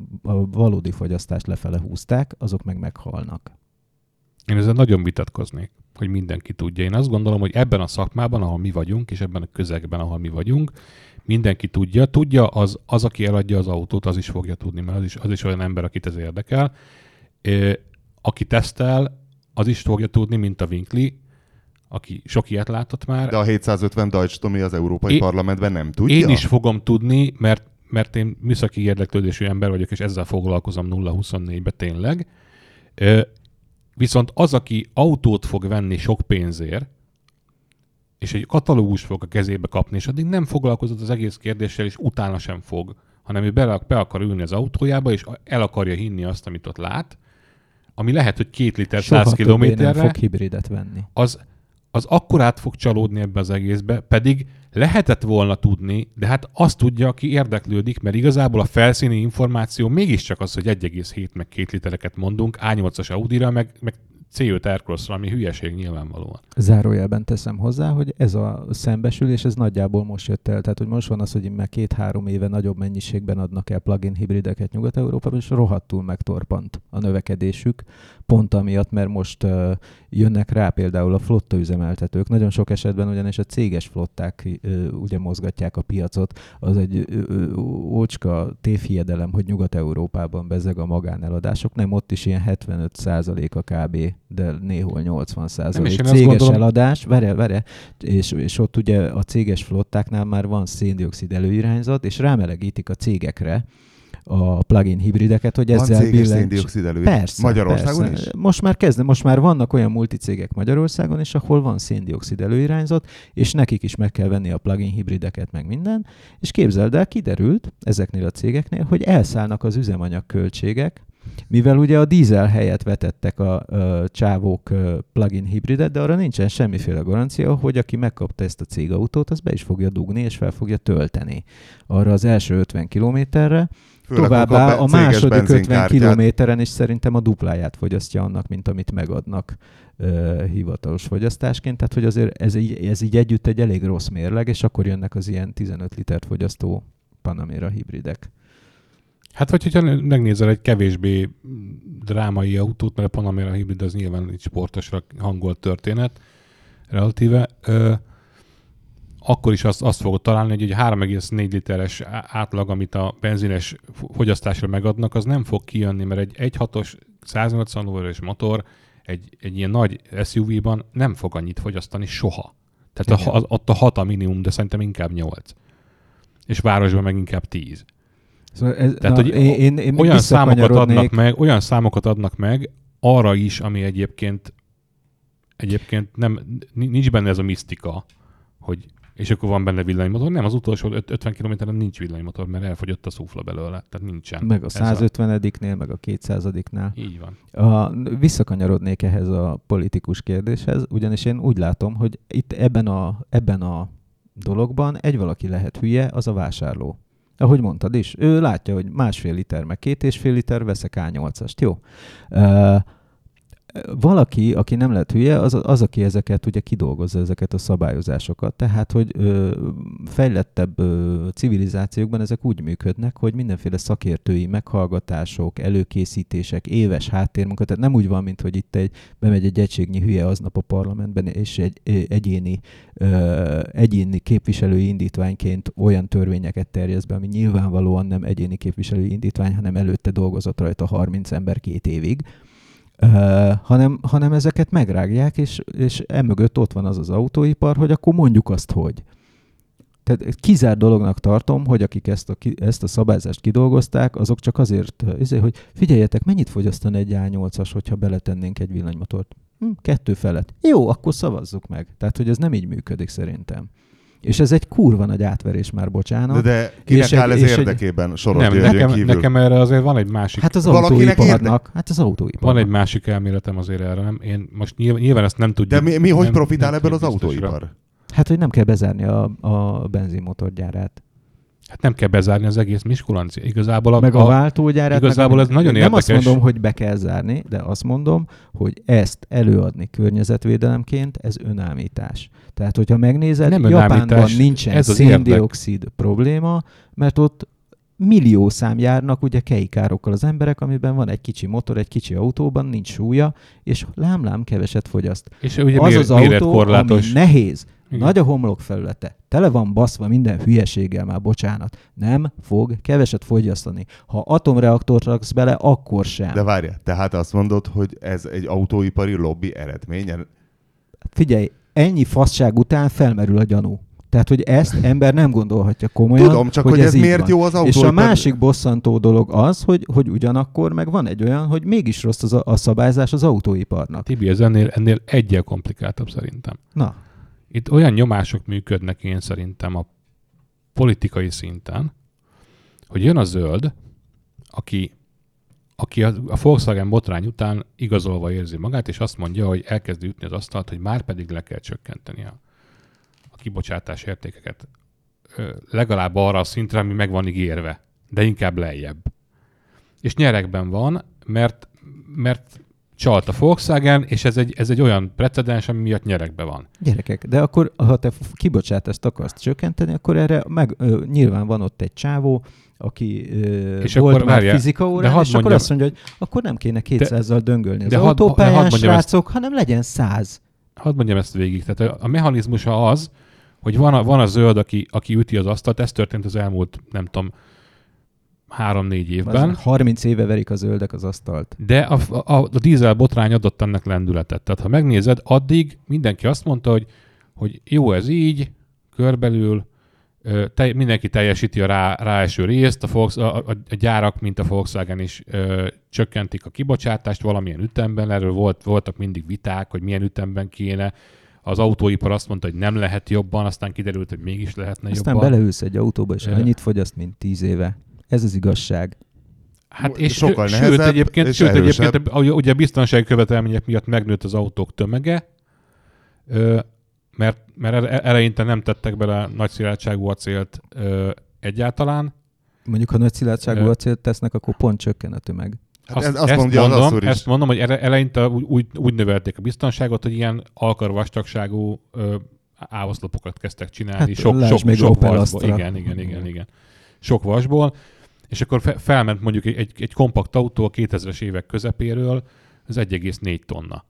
valódi fogyasztást lefele húzták, azok meg meghalnak. Én ezzel nagyon vitatkoznék, hogy mindenki tudja. Én azt gondolom, hogy ebben a szakmában, ahol mi vagyunk, és ebben a közegben, ahol mi vagyunk, mindenki tudja. Tudja, az, az aki eladja az autót, az is fogja tudni, mert az is, az is olyan ember, akit ez érdekel aki tesztel, az is fogja tudni, mint a Winkley, aki sok ilyet látott már. De a 750 Deutsch Tomi az Európai én, Parlamentben nem tudja? Én is fogom tudni, mert, mert én műszaki érdeklődésű ember vagyok, és ezzel foglalkozom 0-24-be tényleg. Viszont az, aki autót fog venni sok pénzért, és egy katalógus fog a kezébe kapni, és addig nem foglalkozott az egész kérdéssel, és utána sem fog, hanem ő be, be akar ülni az autójába, és el akarja hinni azt, amit ott lát, ami lehet, hogy két liter Soha 100 kilométerre, nem fog hibridet venni. Az, az akkor át fog csalódni ebbe az egészbe, pedig lehetett volna tudni, de hát azt tudja, aki érdeklődik, mert igazából a felszíni információ mégiscsak az, hogy 1,7 meg 2 litereket mondunk, A8-as Audi-ra, meg, meg C5 aircross ami hülyeség nyilvánvalóan. Zárójelben teszem hozzá, hogy ez a szembesülés, ez nagyjából most jött el. Tehát, hogy most van az, hogy már két-három éve nagyobb mennyiségben adnak el plug-in hibrideket Nyugat-Európában, és rohadtul megtorpant a növekedésük, pont amiatt, mert most uh, jönnek rá például a flotta üzemeltetők. Nagyon sok esetben ugyanis a céges flották uh, ugye mozgatják a piacot. Az egy uh, ócska tévhiedelem, hogy Nyugat-Európában bezeg a magáneladások. Nem, ott is ilyen 75% a kb de néhol 80 százalék céges gondolom... eladás, vere, vere, és, és ott ugye a céges flottáknál már van széndiokszid előirányzat, és rámelegítik a cégekre, a plugin hibrideket, hogy ezzel Van céges széndiokszid elő. Persze, Magyarországon persze. is? Most már kezdne, most már vannak olyan multicégek Magyarországon is, ahol van széndiokszid előirányzat, és nekik is meg kell venni a plugin hibrideket, meg minden, és képzeld el, kiderült ezeknél a cégeknél, hogy elszállnak az üzemanyag költségek, mivel ugye a dízel helyett vetettek a, a csávók plug-in hibridet, de arra nincsen semmiféle garancia, hogy aki megkapta ezt a cégautót, az be is fogja dugni és fel fogja tölteni arra az első 50 kilométerre. Főleg Továbbá a második 50 kilométeren is szerintem a dupláját fogyasztja annak, mint amit megadnak uh, hivatalos fogyasztásként. Tehát, hogy azért ez így, ez így együtt egy elég rossz mérleg, és akkor jönnek az ilyen 15 litert fogyasztó Panamera hibridek. Hát vagy hogyha megnézel egy kevésbé drámai autót, mert a Panamera hibrid az nyilván egy sportosra hangolt történet, relatíve, ö, akkor is azt, azt fogod találni, hogy egy 3,4 literes átlag, amit a benzines fogyasztásra megadnak, az nem fog kijönni, mert egy 1.6-os 180 lóerős motor egy, egy ilyen nagy SUV-ban nem fog annyit fogyasztani soha. Tehát a, ott a 6 a minimum, de szerintem inkább 8. És városban meg inkább 10. Szóval ez, Tehát, na, hogy én, én olyan számokat adnak meg, olyan számokat adnak meg arra is, ami egyébként egyébként nem, nincs benne ez a misztika, hogy és akkor van benne villanymotor. Nem, az utolsó 50 kilométeren nincs villanymotor, mert elfogyott a szufla belőle, tehát nincsen. Meg a 150-nél, meg a 200-nál. Így van. A, visszakanyarodnék ehhez a politikus kérdéshez, ugyanis én úgy látom, hogy itt ebben a, ebben a dologban egy valaki lehet hülye, az a vásárló. Ahogy mondtad is, ő látja, hogy másfél liter, meg két és fél liter, veszek A8-ast, jó. Uh, valaki, aki nem lehet hülye, az, az, aki ezeket ugye kidolgozza, ezeket a szabályozásokat. Tehát, hogy ö, fejlettebb ö, civilizációkban ezek úgy működnek, hogy mindenféle szakértői meghallgatások, előkészítések, éves háttérmunkat, tehát nem úgy van, mint hogy itt egy, bemegy egy egységnyi hülye aznap a parlamentben, és egy egyéni, ö, egyéni képviselői indítványként olyan törvényeket terjeszt be, ami nyilvánvalóan nem egyéni képviselői indítvány, hanem előtte dolgozott rajta 30 ember két évig Hanem, hanem ezeket megrágják, és, és emögött ott van az az autóipar, hogy akkor mondjuk azt, hogy. Tehát kizár dolognak tartom, hogy akik ezt a, ezt a szabályzást kidolgozták, azok csak azért, azért, hogy figyeljetek, mennyit fogyasztan egy A8-as, hogyha beletennénk egy villanymotort? Hm, kettő felett. Jó, akkor szavazzuk meg. Tehát, hogy ez nem így működik szerintem. És ez egy kurva nagy átverés már, bocsánat. De, de kinek És egy- áll ez és egy- érdekében Soros Nem, nekem, kívül? nekem erre azért van egy másik Hát az Valakinek autóiparnak. Hát az autóiparnak. Van egy másik elméletem azért erre, nem? Én most nyilván, nyilván ezt nem tudjuk. De mi, mi hogy nem- profitál nem ebből az autóipar? Hát, hogy nem kell bezárni a, a benzinmotorgyárát. Hát nem kell bezárni az egész Miskolc. Igazából a, meg a, váltógyárát. igazából meg ez nagyon Nem érdekes. azt mondom, hogy be kell zárni, de azt mondom, hogy ezt előadni környezetvédelemként, ez önállítás. Tehát, hogyha megnézed, Nem Japánban nincsen ez széndiokszid probléma, mert ott millió szám járnak ugye keikárokkal az emberek, amiben van egy kicsi motor, egy kicsi autóban, nincs súlya, és lámlám keveset fogyaszt. és ugye az méret, az autó, ami nehéz, Igen. nagy a homlok felülete, tele van baszva minden hülyeséggel már, bocsánat, nem fog keveset fogyasztani. Ha atomreaktort raksz bele, akkor sem. De várjál, tehát azt mondod, hogy ez egy autóipari lobby eredménye? Figyelj, ennyi fasság után felmerül a gyanú. Tehát, hogy ezt ember nem gondolhatja komolyan. Tudom, csak hogy, ez így miért van. jó az És autóipar? a másik bosszantó dolog az, hogy, hogy ugyanakkor meg van egy olyan, hogy mégis rossz az a, a szabályzás az autóiparnak. Tibi, ez ennél, ennél egyel komplikáltabb szerintem. Na, Itt olyan nyomások működnek én szerintem a politikai szinten, hogy jön a zöld, aki, aki a, a Volkswagen botrány után igazolva érzi magát, és azt mondja, hogy elkezdi ütni az asztalt, hogy már pedig le kell csökkenteni a, a kibocsátás értékeket legalább arra a szintre, ami meg van ígérve, de inkább lejjebb. És nyerekben van, mert, mert csalt a Volkswagen, és ez egy, ez egy olyan precedens, ami miatt nyerekbe van. gyerekek, de akkor, ha te kibocsátást akarsz csökkenteni, akkor erre meg, ö, nyilván van ott egy csávó, aki ö, És volt akkor már várjál, fizika órán, és akkor mondjam- azt mondja, hogy akkor nem kéne 200-zal döngölni az de hadd- autópályán, hadd mondjam ezt- srácok, hanem legyen 100. hadd mondjam ezt végig. Tehát a, a mechanizmusa az, hogy van a, van a zöld, aki, aki üti az asztalt, ez történt az elmúlt, nem tudom, három-négy évben. Az 30 éve verik a zöldek az asztalt. De a, a, a dízel botrány adott ennek lendületet. Tehát ha megnézed, addig mindenki azt mondta, hogy, hogy jó ez így, körbelül, te, mindenki teljesíti a rá, ráeső részt, a, Volks, a, a, a gyárak, mint a Volkswagen is ö, csökkentik a kibocsátást valamilyen ütemben, erről volt, voltak mindig viták, hogy milyen ütemben kéne. Az autóipar azt mondta, hogy nem lehet jobban, aztán kiderült, hogy mégis lehetne Aztán jobban. beleülsz egy autóba, és annyit fogyaszt, mint 10 éve. Ez az igazság. Hát és Sokkal sőt, nehezebb egyébként, és sőt, erősebb. egyébként ugye a biztonsági követelmények miatt megnőtt az autók tömege, mert, mert ele- eleinte nem tettek bele nagy szilárdságú acélt egyáltalán. Mondjuk, ha nagy szilárdságú acélt tesznek, akkor pont csökken a tömeg. Hát ez, azt mondja mondom, az is. ezt mondom, hogy ele- eleinte úgy, úgy, úgy növelték a biztonságot, hogy ilyen alkarvastagságú ö, ávoszlopokat kezdtek csinálni. Hát, sok, sok, még sok vasból. Igen, igen, igen, igen. Sok vasból. És akkor fe, felment mondjuk egy, egy kompakt autó a 2000-es évek közepéről, az 1,4 tonna.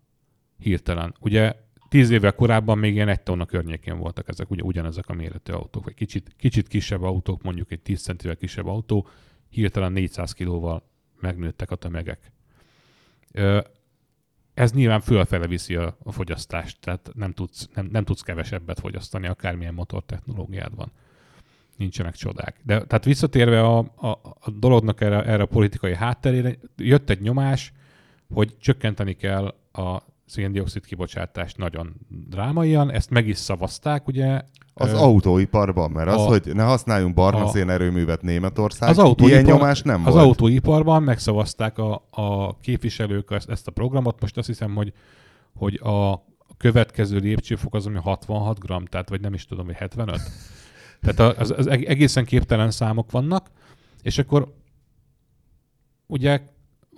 Hirtelen. Ugye 10 évvel korábban még ilyen 1 tonna környékén voltak ezek, ugye ugyanezek a méretű autók, vagy kicsit, kicsit kisebb autók, mondjuk egy 10 centivel kisebb autó, hirtelen 400 kilóval megnőttek a tömegek. Ez nyilván fölfele viszi a, a fogyasztást, tehát nem tudsz, nem, nem tudsz kevesebbet fogyasztani, akármilyen motortechnológiád van. Nincsenek csodák. De tehát visszatérve a, a, a dolognak erre, erre a politikai hátterére, jött egy nyomás, hogy csökkenteni kell a széndiokszid kibocsátást nagyon drámaian, ezt meg is szavazták, ugye. Az Ö, autóiparban, mert az, a- hogy ne használjunk barna a- szénerőművet Németország, Az autóipar- ilyen nyomás nem Az volt. autóiparban megszavazták a, a képviselők ezt, ezt a programot. Most azt hiszem, hogy, hogy a következő lépcsőfok az, ami 66 gram, tehát vagy nem is tudom, hogy 75. Tehát az, az egészen képtelen számok vannak, és akkor ugye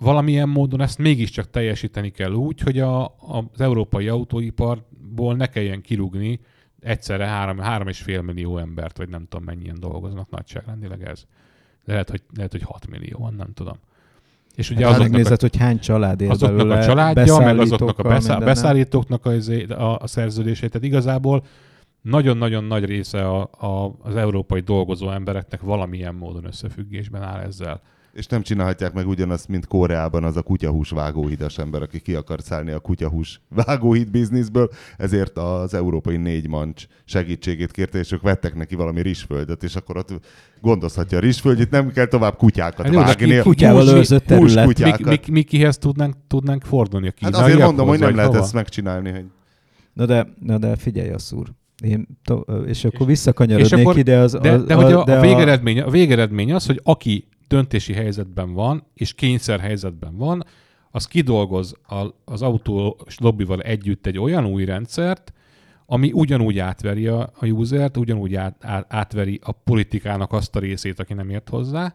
valamilyen módon ezt mégiscsak teljesíteni kell úgy, hogy a, a, az európai autóiparból ne kelljen kirúgni egyszerre három, három és fél millió embert, vagy nem tudom mennyien dolgoznak nagyságrendileg ez. De lehet, hogy, lehet, hogy 6 millióan, nem tudom. És ugye Hát azoknak, a, megnézed, hogy hány család él azoknak belőle, a családja, meg azoknak a beszá- mindennel. beszállítóknak a, izé- a, a szerződését. Tehát igazából nagyon-nagyon nagy része a, a, az európai dolgozó embereknek valamilyen módon összefüggésben áll ezzel. És nem csinálhatják meg ugyanazt, mint Koreában az a kutyahús vágóhidas ember, aki ki akar szállni a kutyahús vágóhíd bizniszből, ezért az európai négy mancs segítségét kérte, és ők vettek neki valami rizsföldet, és akkor ott gondozhatja a rizsföldjét, nem kell tovább kutyákat Hát vágni. Kutyával őrzött terület. Kutyákat. mi, mi kihez tudnánk, tudnánk fordulni a Hát azért mondom, hogy nem lehet hova? ezt megcsinálni. Hogy... Na de, na de figyelj, a szúr. Én to- és akkor visszakanyarodnék és akkor- ide az... De, az, de hogy a, de a, végeredmény, a végeredmény az, hogy aki döntési helyzetben van, és kényszer helyzetben van, az kidolgoz a, az autós lobbival együtt egy olyan új rendszert, ami ugyanúgy átveri a, a usert, ugyanúgy át, át, átveri a politikának azt a részét, aki nem ért hozzá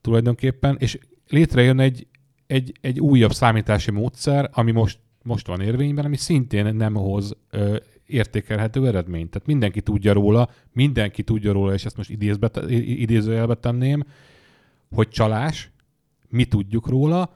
tulajdonképpen, és létrejön egy, egy, egy újabb számítási módszer, ami most, most van érvényben, ami szintén nem hoz ö, értékelhető eredményt. Tehát mindenki tudja róla, mindenki tudja róla, és ezt most idézbe, idézőjelbe tenném, hogy csalás, mi tudjuk róla,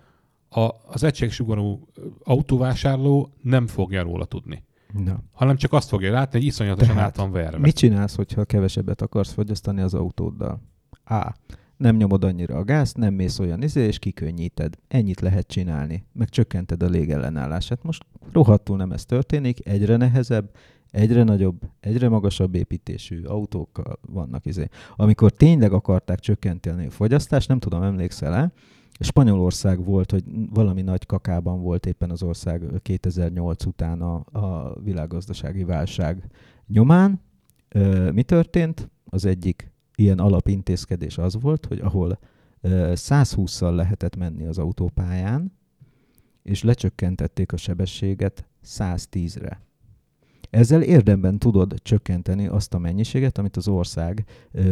a, az egységsugarú autóvásárló nem fogja róla tudni. Na. Hanem csak azt fogja látni, hogy iszonyatosan Tehát át van verve. Mit csinálsz, hogyha kevesebbet akarsz fogyasztani az autóddal? A. Nem nyomod annyira a gázt, nem mész olyan izé, és kikönnyíted. Ennyit lehet csinálni. Meg csökkented a légellenállását. Most rohadtul nem ez történik, egyre nehezebb, egyre nagyobb, egyre magasabb építésű autókkal vannak izé. Amikor tényleg akarták csökkenteni a fogyasztást, nem tudom, emlékszel-e, Spanyolország volt, hogy valami nagy kakában volt éppen az ország 2008 után a, a világgazdasági válság nyomán. Ö, mi történt? Az egyik ilyen alapintézkedés az volt, hogy ahol ö, 120-szal lehetett menni az autópályán, és lecsökkentették a sebességet 110-re. Ezzel érdemben tudod csökkenteni azt a mennyiséget, amit az ország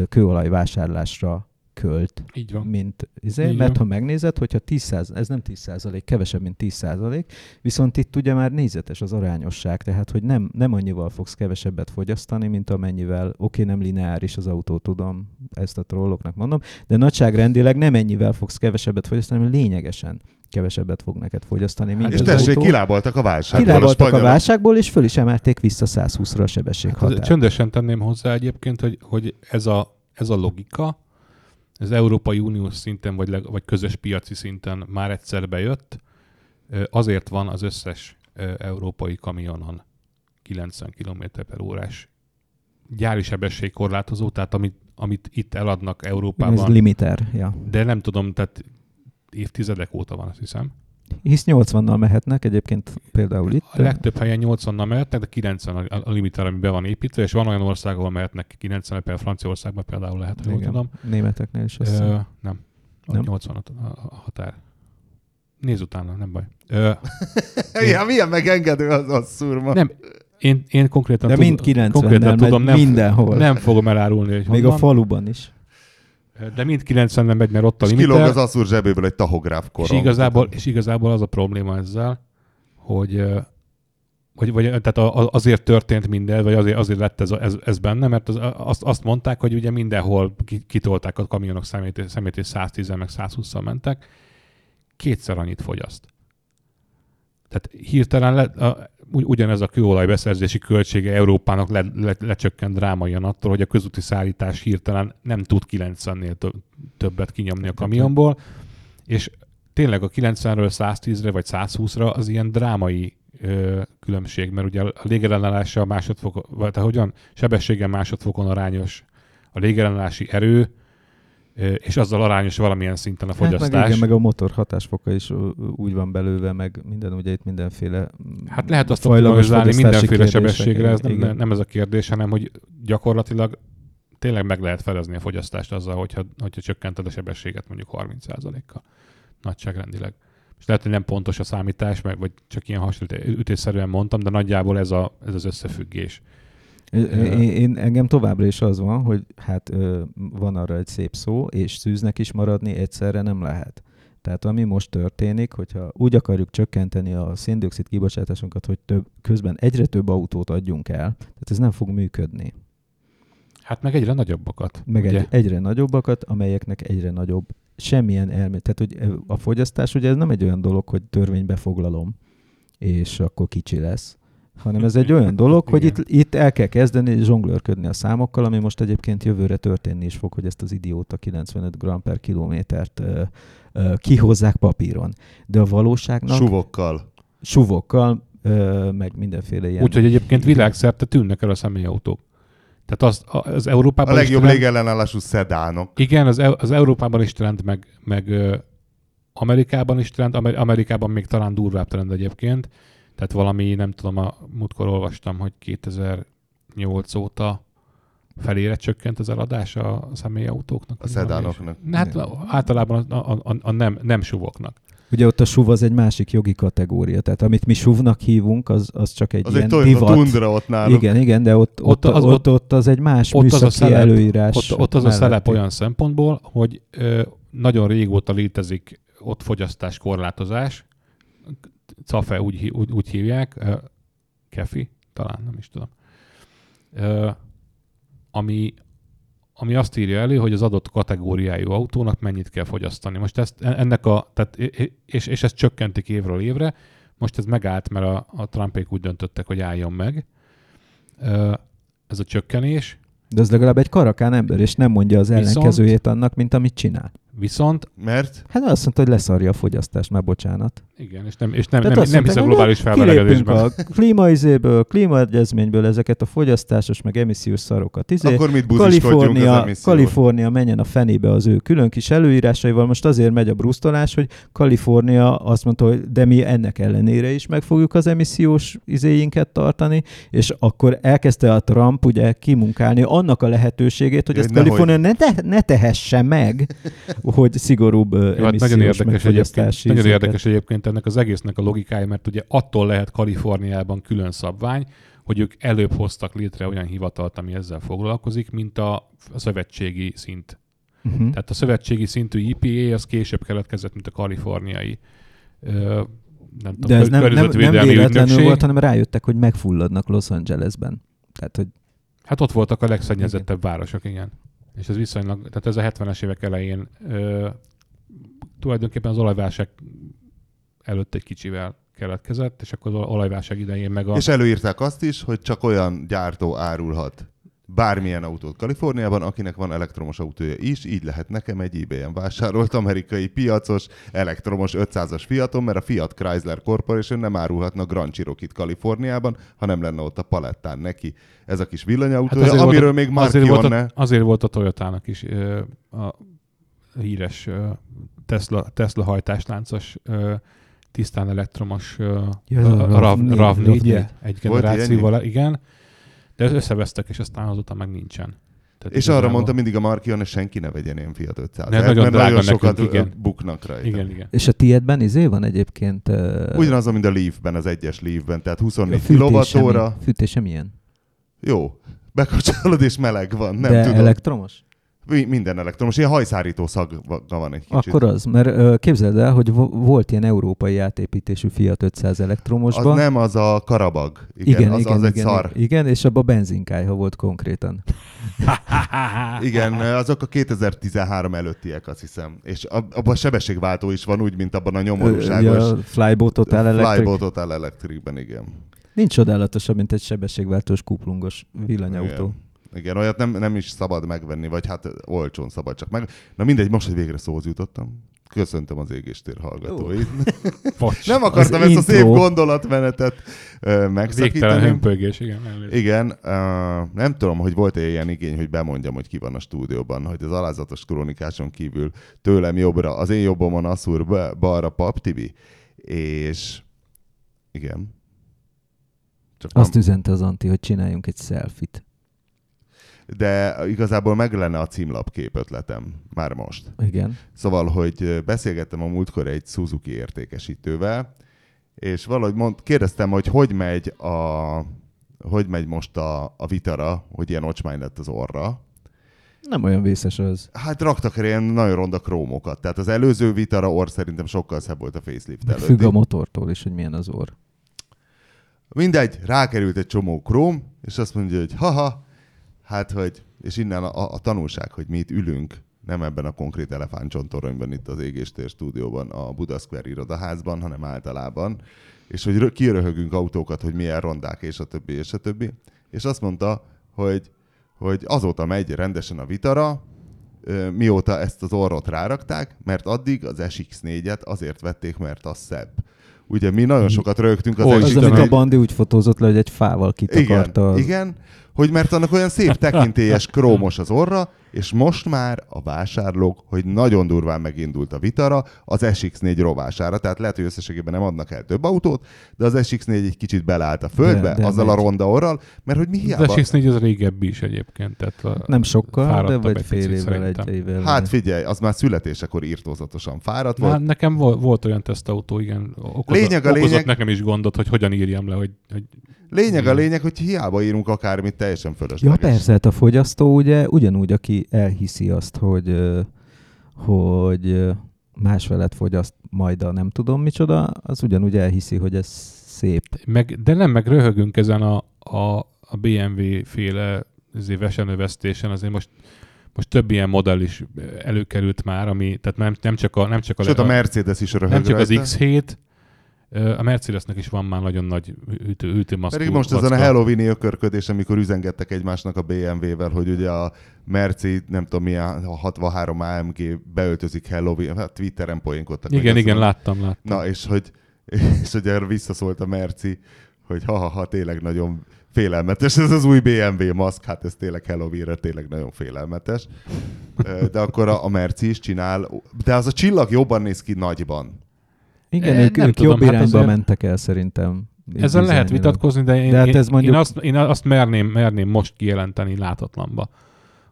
kőolajvásárlásra költ Így van. mint izé, Igen. mert ha megnézed, hogyha 10 ez nem 10% kevesebb, mint 10% viszont itt ugye már nézetes az arányosság, tehát hogy nem, nem annyival fogsz kevesebbet fogyasztani, mint amennyivel, oké, nem lineáris az autó, tudom, ezt a trolloknak mondom, de nagyságrendileg nem ennyivel fogsz kevesebbet fogyasztani, hanem lényegesen kevesebbet fog neked fogyasztani, mint És tessék, autó. kilábaltak a válságból. Kilábaltak a spanyolok. válságból, és föl is emelték vissza 120-ra a Hát sebességhatárt. csöndesen tenném hozzá egyébként, hogy, hogy ez, a, ez a logika, ez Európai Uniós szinten, vagy, leg, vagy közös piaci szinten már egyszer bejött, azért van az összes európai kamionon 90 km per órás gyári sebességkorlátozó, tehát amit, amit itt eladnak Ez Európában, limiter, ja. de nem tudom, tehát évtizedek óta van, azt hiszem. Hisz 80-nal mehetnek egyébként például itt. A legtöbb helyen 80-nal mehetnek, de 90 a, limiter, ami be van építve, és van olyan ország, ahol mehetnek 90 például Franciaországban például lehet, ha jól tudom. németeknél is azt Ö, nem. A Nem? 80 a, a határ. Nézz utána, nem baj. Ö, Ja, milyen megengedő az a szurma. nem, én, én konkrétan, De tud- mind 90-nel konkrétan tudom, nem, mindenhol. nem fogom elárulni, hogy Még honnan, a faluban is. De mind 90-ben megy, mert ott a És kilóg limiter, az asszúr zsebéből egy tahográf és korong. igazából, és igazából az a probléma ezzel, hogy ö, vagy, vagy tehát azért történt minden, vagy azért, azért lett ez, ez, ez benne, mert az, azt, azt mondták, hogy ugye mindenhol ki- kitolták a kamionok szemét, szemét és 110 meg 120-szal mentek, kétszer annyit fogyaszt. Tehát hirtelen le, a, ugyanez a kőolaj beszerzési költsége Európának le, le, lecsökkent drámaian attól, hogy a közúti szállítás hirtelen nem tud 90-nél tö- többet kinyomni a kamionból, és tényleg a 90-ről 110-re vagy 120-ra az ilyen drámai ö, különbség, mert ugye a légellenállása másodfokon, vagy tehát hogyan sebességen másodfokon arányos a légellenállási erő, és azzal arányos valamilyen szinten a Hát meg, fogyasztás. igen, meg a motor hatásfoka is úgy van belőve, meg minden, ugye itt mindenféle Hát lehet azt optimalizálni mindenféle sebességre, ez nem, igen. nem ez a kérdés, hanem hogy gyakorlatilag tényleg meg lehet felezni a fogyasztást azzal, hogyha, hogyha csökkented a sebességet mondjuk 30%-kal nagyságrendileg. És lehet, hogy nem pontos a számítás, meg, vagy csak ilyen hasonló ütésszerűen mondtam, de nagyjából ez, a, ez az összefüggés. Én, én, engem továbbra is az van, hogy hát van arra egy szép szó, és szűznek is maradni egyszerre nem lehet. Tehát ami most történik, hogyha úgy akarjuk csökkenteni a széndiokszid kibocsátásunkat, hogy több, közben egyre több autót adjunk el, tehát ez nem fog működni. Hát meg egyre nagyobbakat. Meg ugye? egy, egyre nagyobbakat, amelyeknek egyre nagyobb semmilyen elmé. Tehát, hogy a fogyasztás ugye ez nem egy olyan dolog, hogy törvénybe foglalom, és akkor kicsi lesz, hanem ez egy olyan dolog, hogy itt, itt el kell kezdeni zsonglőrködni a számokkal, ami most egyébként jövőre történni is fog, hogy ezt az idióta 95 g per kilométert ö, ö, kihozzák papíron. De a valóságnak Suvokkal. suvokkal, ö, meg mindenféle ilyen... Úgyhogy egyébként világszerte tűnnek el a személyautók. Tehát az, az A Európában is legjobb trend- légellenállású szedánok. Igen, az, Eu- az Európában is trend, meg, meg ö, Amerikában is trend, Amer- Amerikában még talán durvább trend egyébként. Tehát valami, nem tudom, a múltkor olvastam, hogy 2008 óta felére csökkent az eladás a személyautóknak. A szedánoknak. Hát általában a, a, a, a nem, nem suvoknak. Ugye ott a SUV az egy másik jogi kategória, tehát amit mi SUV-nak hívunk, az, az csak egy Az ilyen egy divat. Tundra ott náluk. Igen, igen, de ott, ott, Ott az- ott, ott az egy más ott az a műszaki szelep- előírás. Ott, ott az a melletti. szelep olyan szempontból, hogy ö, nagyon régóta létezik ott fogyasztás korlátozás. CAFE úgy, úgy, úgy hívják, Kefi, talán nem is tudom. Ami, ami azt írja elő, hogy az adott kategóriájú autónak mennyit kell fogyasztani. Most ezt, ennek a, tehát, és, és ezt csökkentik évről évre, most ez megállt, mert a, a Trumpék úgy döntöttek, hogy álljon meg. Ez a csökkenés, De az legalább egy karakán ember, és nem mondja az ellenkezőjét annak, mint amit csinál. Viszont Mert Hát azt mondta, hogy leszarja a fogyasztást, már bocsánat. Igen, és nem, és nem, Tehát nem, nem hiszem hogy globális felmelegedésben. a klímaizéből, klímaegyezményből ezeket a fogyasztásos, meg emissziós szarokat. Izé, akkor mit buziskodjunk az Kalifornia? Kalifornia menjen a fenébe az ő külön kis előírásaival. Most azért megy a brusztolás, hogy Kalifornia azt mondta, hogy de mi ennek ellenére is meg fogjuk az emissziós izéinket tartani, és akkor elkezdte a Trump ugye kimunkálni annak a lehetőségét, hogy ezt Kalifornia ne, te, ne tehesse meg, hogy szigorúbb Jó, hát nagyon érdekes, egyébként, nagyon érdekes egyébként ennek az egésznek a logikája, mert ugye attól lehet Kaliforniában külön szabvány, hogy ők előbb hoztak létre olyan hivatalt, ami ezzel foglalkozik, mint a, a szövetségi szint. Uh-huh. Tehát a szövetségi szintű EPA az később keletkezett, mint a kaliforniai ö, nem tudom, De ez nem, nem, nem véletlenül ügynökség. volt, hanem rájöttek, hogy megfulladnak Los Angelesben. Tehát, hogy Hát ott voltak a legszennyezettebb városok, igen. És ez viszonylag, tehát ez a 70-es évek elején ö, tulajdonképpen az olajválság előtt egy kicsivel keletkezett, és akkor az olajválság idején meg a... És előírták azt is, hogy csak olyan gyártó árulhat bármilyen autót Kaliforniában, akinek van elektromos autója is, így lehet nekem egy eBay-en vásárolt amerikai piacos elektromos 500-as Fiaton, mert a Fiat Chrysler Corporation nem árulhatna Grand Cherokee-t Kaliforniában, ha nem lenne ott a palettán neki. Ez a kis villanyautója, hát amiről volt, a- még azért volt, a, azért volt a Toyotának is ö, a híres ö, Tesla, Tesla hajtásláncos ö, tisztán elektromos ö, Ja, a a RAV, RAV4, RAV4, RAV4. egy Volt generációval, igen, de összevesztek, és aztán azóta meg nincsen. Tehát És arra mondta mindig a Marchionne, senki ne vegyen ilyen Fiat 500 Ne, nagyon mert nagyon nekünk, sokat igen. buknak rajta. Igen, igen. És a tiédben izé van egyébként... Uh, Ugyanaz, mint a Leafben, az egyes Leafben, tehát 24 fűtése, kWh. fűtése milyen? Jó. Bekapcsolod és meleg van, nem De tudom. elektromos? Mi- Minden elektromos, ilyen hajszárító szaga van egy kicsit. Akkor az, mert képzeld el, hogy vo- volt ilyen európai átépítésű Fiat 500 elektromosban. Az nem az a karabag. Igen, igen, az, igen, az egy igen, szar. Igen, és abban benzinkályha volt konkrétan. Igen, azok a 2013 előttiek, azt hiszem. És ab- abban sebességváltó is van, úgy, mint abban a nyomorúságos ja, Flybo Total Electric. Flybo Total Electricben, igen. Nincs csodálatosabb, mint egy sebességváltós kuplungos villanyautó. Igen. Igen, olyat nem, nem is szabad megvenni, vagy hát olcsón szabad csak meg. Na mindegy, most, hogy végre szóhoz jutottam. Köszöntöm az égéstér hallgatóit. Nem akartam Az ezt a szép intro. gondolatmenetet ö, Végtelen megszakítani. hömpögés, igen. elnézést. Igen, uh, nem tudom, hogy volt-e ilyen igény, hogy bemondjam, hogy ki van a stúdióban, hogy az alázatos kronikáson kívül tőlem jobbra, az én jobbomon Asszúr, balra Pap Tibi, és igen. Csak Azt nem, üzente az Anti, hogy csináljunk egy selfit. De igazából meg lenne a címlapkép ötletem már most. Igen. Szóval, hogy beszélgettem a múltkor egy Suzuki értékesítővel, és valahogy mond, kérdeztem, hogy hogy megy, a, hogy megy most a, a vitara, hogy ilyen ocsmány lett az orra. Nem olyan vészes az. Hát raktak ilyen nagyon ronda krómokat. Tehát az előző vitara orr szerintem sokkal szebb volt a facelift Meg előtti. függ a motortól is, hogy milyen az orr. Mindegy, rákerült egy csomó króm, és azt mondja, hogy haha, hát hogy, és innen a, a tanulság, hogy mi itt ülünk, nem ebben a konkrét elefántcsontoronyban itt az égéstér stúdióban, a Buda Square irodaházban, hanem általában, és hogy rö- kiröhögünk autókat, hogy milyen rondák, és a többi, és a többi. És azt mondta, hogy, hogy azóta megy rendesen a vitara, mióta ezt az orrot rárakták, mert addig az SX4-et azért vették, mert az szebb. Ugye mi nagyon sokat rögtünk az Ó, Az, Istenem, amit a SX4 Bandi úgy fotózott le, hogy egy fával igen, kitakarta. az- igen, hogy mert annak olyan szép tekintélyes krómos az orra, és most már a vásárlók, hogy nagyon durván megindult a vitara, az SX4 rovására, tehát lehet, hogy összességében nem adnak el több autót, de az SX4 egy kicsit beleállt a földbe, De- de azzal megy. a ronda orral, mert hogy mi hiába... Az SX4 az régebbi is egyébként. Tehát a- Nem sokkal, de vagy fél évvel, egy évvel. Hát figyelj, az már születésekor írtózatosan fáradt volt. nekem volt, olyan tesztautó, igen. Okozott, Lényeg a lényeg- nekem is gondot, hogy hogyan írjam le, hogy, hogy Lényeg a lényeg, hogy hiába írunk akármit, teljesen Ja, fölösleges. persze, hát a fogyasztó ugye ugyanúgy, aki elhiszi azt, hogy, hogy más felett fogyaszt majd a nem tudom micsoda, az ugyanúgy elhiszi, hogy ez szép. meg, de nem, meg röhögünk ezen a, a, a BMW féle azért vesenövesztésen, azért most most több ilyen modell is előkerült már, ami, tehát nem, nem csak a, nem csak a, Sőt, a Mercedes is röhög nem csak az rajta. X7, ö, a Mercedesnek is van már nagyon nagy ütő, ütőmaszkú Pedig most ezen a vacka. Halloweeni ökörködés, amikor üzengettek egymásnak a BMW-vel, hogy ugye a Merci, nem tudom milyen, a 63 AMG beöltözik Halloween, hát Twitteren poénkodtak. Igen, igen, láttam, láttam. Na, és hogy, és hogy erre visszaszólt a Merci, hogy ha-ha-ha, tényleg nagyon félelmetes ez az új BMW maszk, hát ez tényleg Halloweenre tényleg nagyon félelmetes. De akkor a, a Merci is csinál, de az a csillag jobban néz ki nagyban. Igen, ők, nem ők tudom, jobb hát irányba azért- mentek el szerintem. Ezzel lehet vitatkozni, de én, De hát ez mondjuk- én, azt, én azt merném, merném most kijelenteni látatlanba,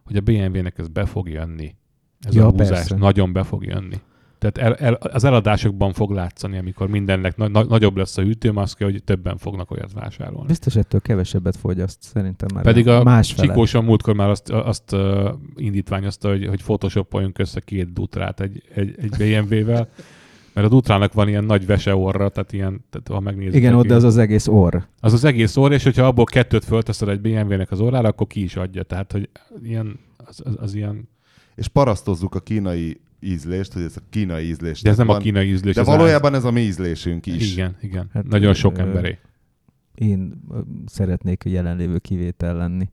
hogy a BMW-nek ez be fog jönni. Ez Ja, a húzás persze. nagyon be fog jönni. Tehát el, el, az eladásokban fog látszani, amikor mindennek na, na, nagyobb lesz a hűtőmaszkja, hogy többen fognak olyat vásárolni. Biztos ettől kevesebbet fogyaszt, szerintem már. Pedig a más. Csikóson múltkor már azt, azt uh, indítványozta, hogy, hogy photoshopoljunk össze két dutrát egy, egy, egy BMW-vel, mert a dutrának van ilyen nagy veseorra, tehát ilyen, tehát ha megnézzük. Igen, ott az az egész orr. Az az egész orr, és hogyha abból kettőt fölteszed egy BMW-nek az orrára, akkor ki is adja. Tehát, hogy ilyen, az, az, az ilyen... És parasztozzuk a kínai ízlést, hogy ez a kínai ízlés. De ez nem van. a kínai ízlés. De ez valójában ez a mi ízlésünk Az... is. Igen, igen. Hát, Nagyon sok ö, emberé. Én szeretnék a jelenlévő kivétel lenni.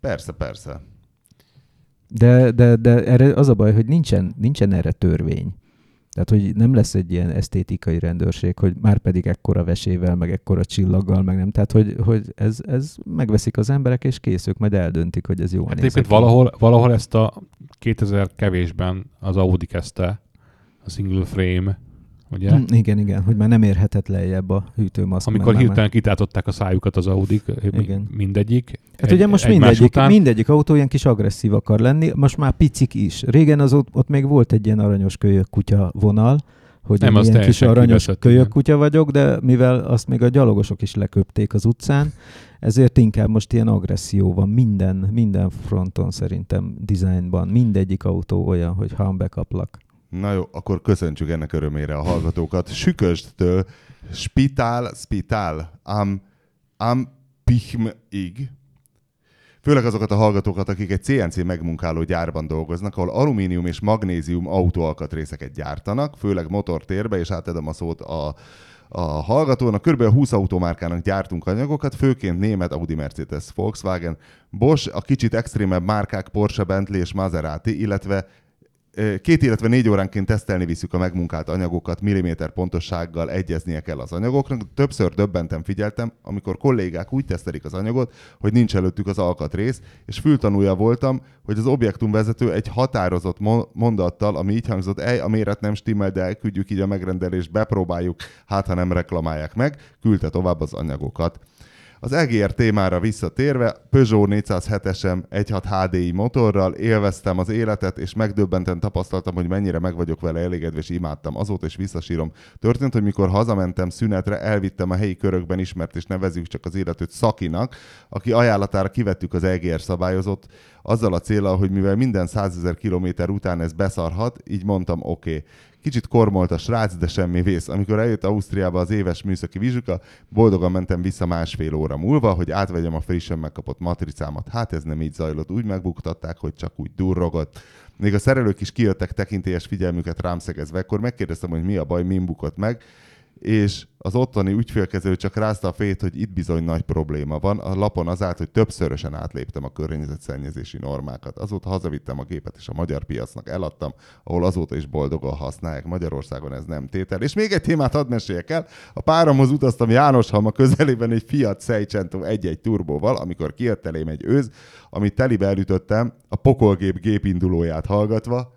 Persze, persze. De, de, de erre az a baj, hogy nincsen, nincsen erre törvény. Tehát, hogy nem lesz egy ilyen esztétikai rendőrség, hogy már pedig ekkora vesével, meg ekkora csillaggal, meg nem. Tehát, hogy, hogy ez, ez megveszik az emberek, és kész, ők majd eldöntik, hogy ez jó Hát egyébként valahol, valahol ezt a 2000 kevésben az Audi kezdte, a single frame, ugye? Hm, igen, igen, hogy már nem érhetett lejjebb a hűtőmaszk. Amikor mert már- hirtelen kitátották a szájukat az Audi, Igen. mindegyik. Hát ugye most mindegyik, után. mindegyik autó ilyen kis agresszív akar lenni, most már picik is. Régen az ott, ott még volt egy ilyen aranyos kölyök kutya vonal, hogy Nem, én ilyen kis aranyos kölyök kutya vagyok, de mivel azt még a gyalogosok is leköpték az utcán, ezért inkább most ilyen agresszió van minden, minden fronton szerintem dizájnban. Mindegyik autó olyan, hogy ha bekaplak. Na jó, akkor köszöntsük ennek örömére a hallgatókat. Süköstől Spitál, Spitál, am, am Pichm ig. Főleg azokat a hallgatókat, akik egy CNC megmunkáló gyárban dolgoznak, ahol alumínium és magnézium autóalkatrészeket gyártanak, főleg motortérbe, és átadom a szót a, a hallgatónak. Körülbelül 20 automárkának gyártunk anyagokat, főként német Audi, Mercedes, Volkswagen, Bosch, a kicsit extrémebb márkák Porsche, Bentley és Maserati, illetve Két, illetve négy óránként tesztelni visszük a megmunkált anyagokat, milliméter pontossággal egyeznie kell az anyagoknak. Többször döbbentem figyeltem, amikor kollégák úgy tesztelik az anyagot, hogy nincs előttük az alkatrész, és fültanúja voltam, hogy az objektumvezető egy határozott mo- mondattal, ami így hangzott, ej, a méret nem stimmel, de elküldjük így a megrendelést, bepróbáljuk, hát ha nem reklamálják meg, küldte tovább az anyagokat. Az EGR témára visszatérve, Peugeot 407-esem 1.6 HDI motorral élveztem az életet, és megdöbbenten tapasztaltam, hogy mennyire meg vagyok vele elégedve, és imádtam. Azóta is visszasírom. Történt, hogy mikor hazamentem szünetre, elvittem a helyi körökben ismert, és nevezük csak az életőt Szakinak, aki ajánlatára kivettük az EGR szabályozott, azzal a célral, hogy mivel minden 100 ezer kilométer után ez beszarhat, így mondtam, oké. Okay. Kicsit kormolt a srác, de semmi vész. Amikor eljött Ausztriába az éves műszaki vizsga, boldogan mentem vissza másfél óra múlva, hogy átvegyem a frissen megkapott matricámat. Hát ez nem így zajlott, úgy megbuktatták, hogy csak úgy durrogott. Még a szerelők is kijöttek tekintélyes figyelmüket rám szegezve, akkor megkérdeztem, hogy mi a baj, min bukott meg, és az ottani ügyfélkező csak rázta a fejét, hogy itt bizony nagy probléma van. A lapon az állt, hogy többszörösen átléptem a környezetszennyezési normákat. Azóta hazavittem a gépet, és a magyar piacnak eladtam, ahol azóta is boldogan használják. Magyarországon ez nem tétel. És még egy témát hadd meséljek el. A páramhoz utaztam Jánoshalma közelében egy Fiat Seicento 1.1 turbóval, amikor kijött elém egy őz, amit telibe elütöttem a pokolgép gépindulóját hallgatva.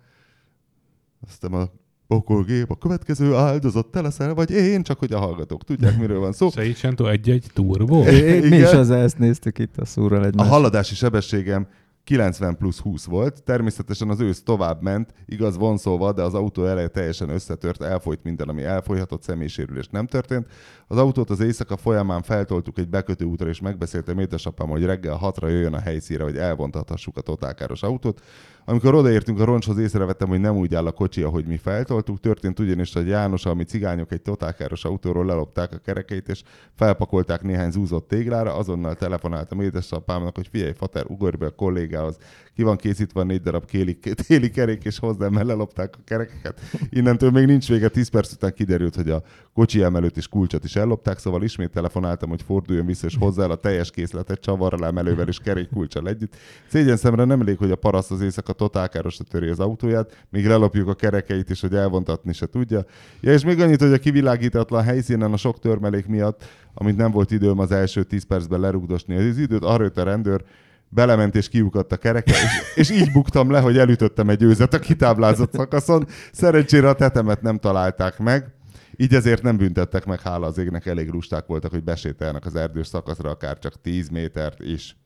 Aztán a pokolgép, a következő áldozat, te leszel, vagy én, csak hogy a hallgatók tudják, miről van szó. Seicento egy-egy turbo? Mi is az ezt néztük itt a szúrral A egymást. haladási sebességem 90 plusz 20 volt. Természetesen az ősz tovább ment, igaz vonszolva, de az autó eleje teljesen összetört, elfolyt minden, ami elfolyhatott, személysérülés nem történt. Az autót az éjszaka folyamán feltoltuk egy bekötő útra, és megbeszéltem édesapám, hogy reggel hatra jöjjön a helyszíre, hogy elvontathassuk a totálkáros autót. Amikor odaértünk a roncshoz, észrevettem, hogy nem úgy áll a kocsi, ahogy mi feltoltuk. Történt ugyanis, hogy János, ami cigányok egy totálkáros autóról lelopták a kerekeit, és felpakolták néhány zúzott téglára. Azonnal telefonáltam édesapámnak, hogy figyelj, fater, ugorj be a kollégához. Ki van készítve négy darab kéli, téli kerék, és hozzám, mert lelopták a kerekeket. Innentől még nincs vége, 10 perc után kiderült, hogy a kocsi emelőt és kulcsot is ellopták, szóval ismét telefonáltam, hogy forduljon vissza, és hozzá el a teljes készletet csavarral emelővel és kerékkulcsal együtt. Szégyen szemre nem elég, hogy a paraszt az éjszaka totálkárosra töri az autóját, még lelopjuk a kerekeit is, hogy elvontatni se tudja. Ja, és még annyit, hogy a kivilágítatlan helyszínen a sok törmelék miatt, amit nem volt időm az első 10 percben lerugdosni az időt, arra jött a rendőr, belement és kiukadt a kereke, és, és így buktam le, hogy elütöttem egy őzet a kitáblázott szakaszon. Szerencsére a tetemet nem találták meg, így ezért nem büntettek meg, hála az égnek, elég lusták voltak, hogy besétálnak az erdős szakaszra, akár csak 10 métert is.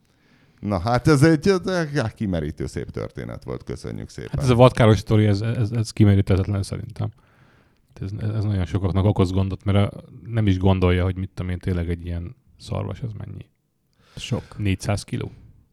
Na hát ez egy ez egy kimerítő szép történet volt, köszönjük szépen. Hát ez a vadkáros sztori, ez, ez, ez kimeríthetetlen szerintem. Ez, ez nagyon sokaknak okoz gondot, mert a, nem is gondolja, hogy mit tudom én, tényleg egy ilyen szarvas, az mennyi? Sok, 400 kiló?